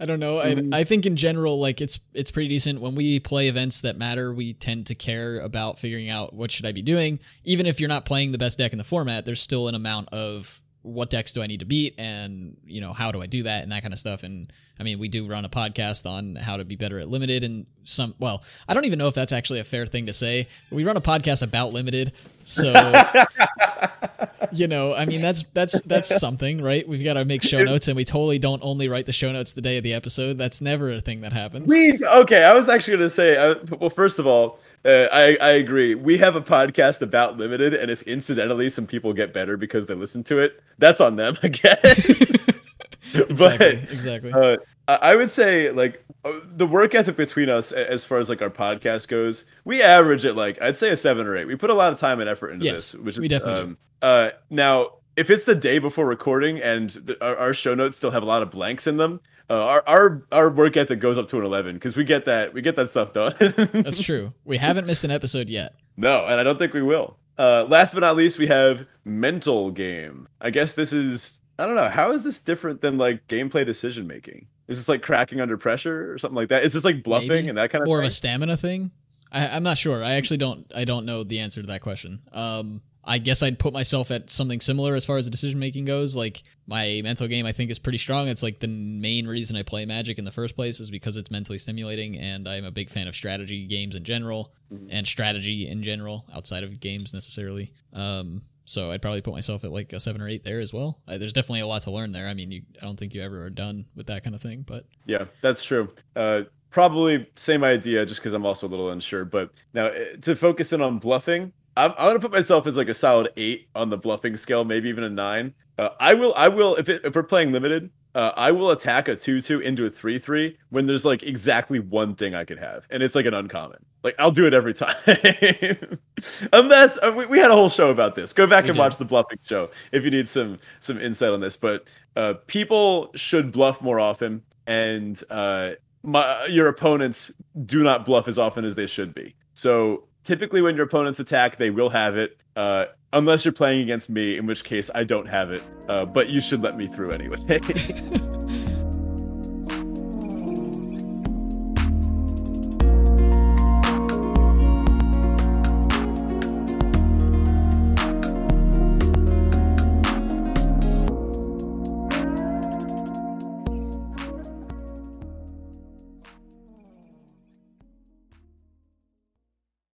I don't know. Mhm. I, I think in general, like it's it's pretty decent. When we play events that matter, we tend to care about figuring out what should I be doing. Even if you're not playing the best deck in the format, there's still an amount of what decks do I need to beat, and you know how do I do that, and that kind of stuff. And I mean, we do run a podcast on how to be better at limited, and some. Well, I don't even know if that's actually a fair thing to say. We run a podcast about limited, so you know, I mean, that's that's that's something, right? We've got to make show notes, and we totally don't only write the show notes the day of the episode. That's never a thing that happens. We okay. I was actually going to say. Uh, well, first of all, uh, I I agree. We have a podcast about limited, and if incidentally some people get better because they listen to it, that's on them. I guess. exactly, exactly. Uh, I would say like uh, the work ethic between us as far as like our podcast goes, we average it like I'd say a seven or eight. We put a lot of time and effort into yes, this, which we is, definitely um, uh, now if it's the day before recording and the, our, our, show notes still have a lot of blanks in them, uh, our our our work ethic goes up to an eleven because we get that we get that stuff done. That's true. We haven't missed an episode yet. No, and I don't think we will. Uh, last but not least, we have mental game. I guess this is I don't know how is this different than like gameplay decision making. Is this like cracking under pressure or something like that? Is this like bluffing Maybe. and that kind of more thing? of a stamina thing? I, am not sure. I actually don't. I don't know the answer to that question. Um, I guess I'd put myself at something similar as far as the decision making goes. Like my mental game, I think is pretty strong. It's like the main reason I play Magic in the first place is because it's mentally stimulating, and I'm a big fan of strategy games in general mm-hmm. and strategy in general outside of games necessarily. Um, so I'd probably put myself at like a seven or eight there as well. Uh, there's definitely a lot to learn there. I mean, you, I don't think you ever are done with that kind of thing, but yeah, that's true. Uh, probably same idea, just because I'm also a little unsure. But now eh, to focus in on bluffing, I'm, I'm gonna put myself as like a solid eight on the bluffing scale, maybe even a nine. Uh, I will, I will, if it, if we're playing limited, uh, I will attack a two two into a three three when there's like exactly one thing I could have, and it's like an uncommon. Like I'll do it every time, unless uh, we, we, had a whole show about this. Go back we and did. watch the bluffing show if you need some some insight on this. But uh, people should bluff more often, and uh, my your opponents do not bluff as often as they should be. So typically when your opponents attack, they will have it. Uh, unless you're playing against me, in which case I don't have it. Uh, but you should let me through anyway.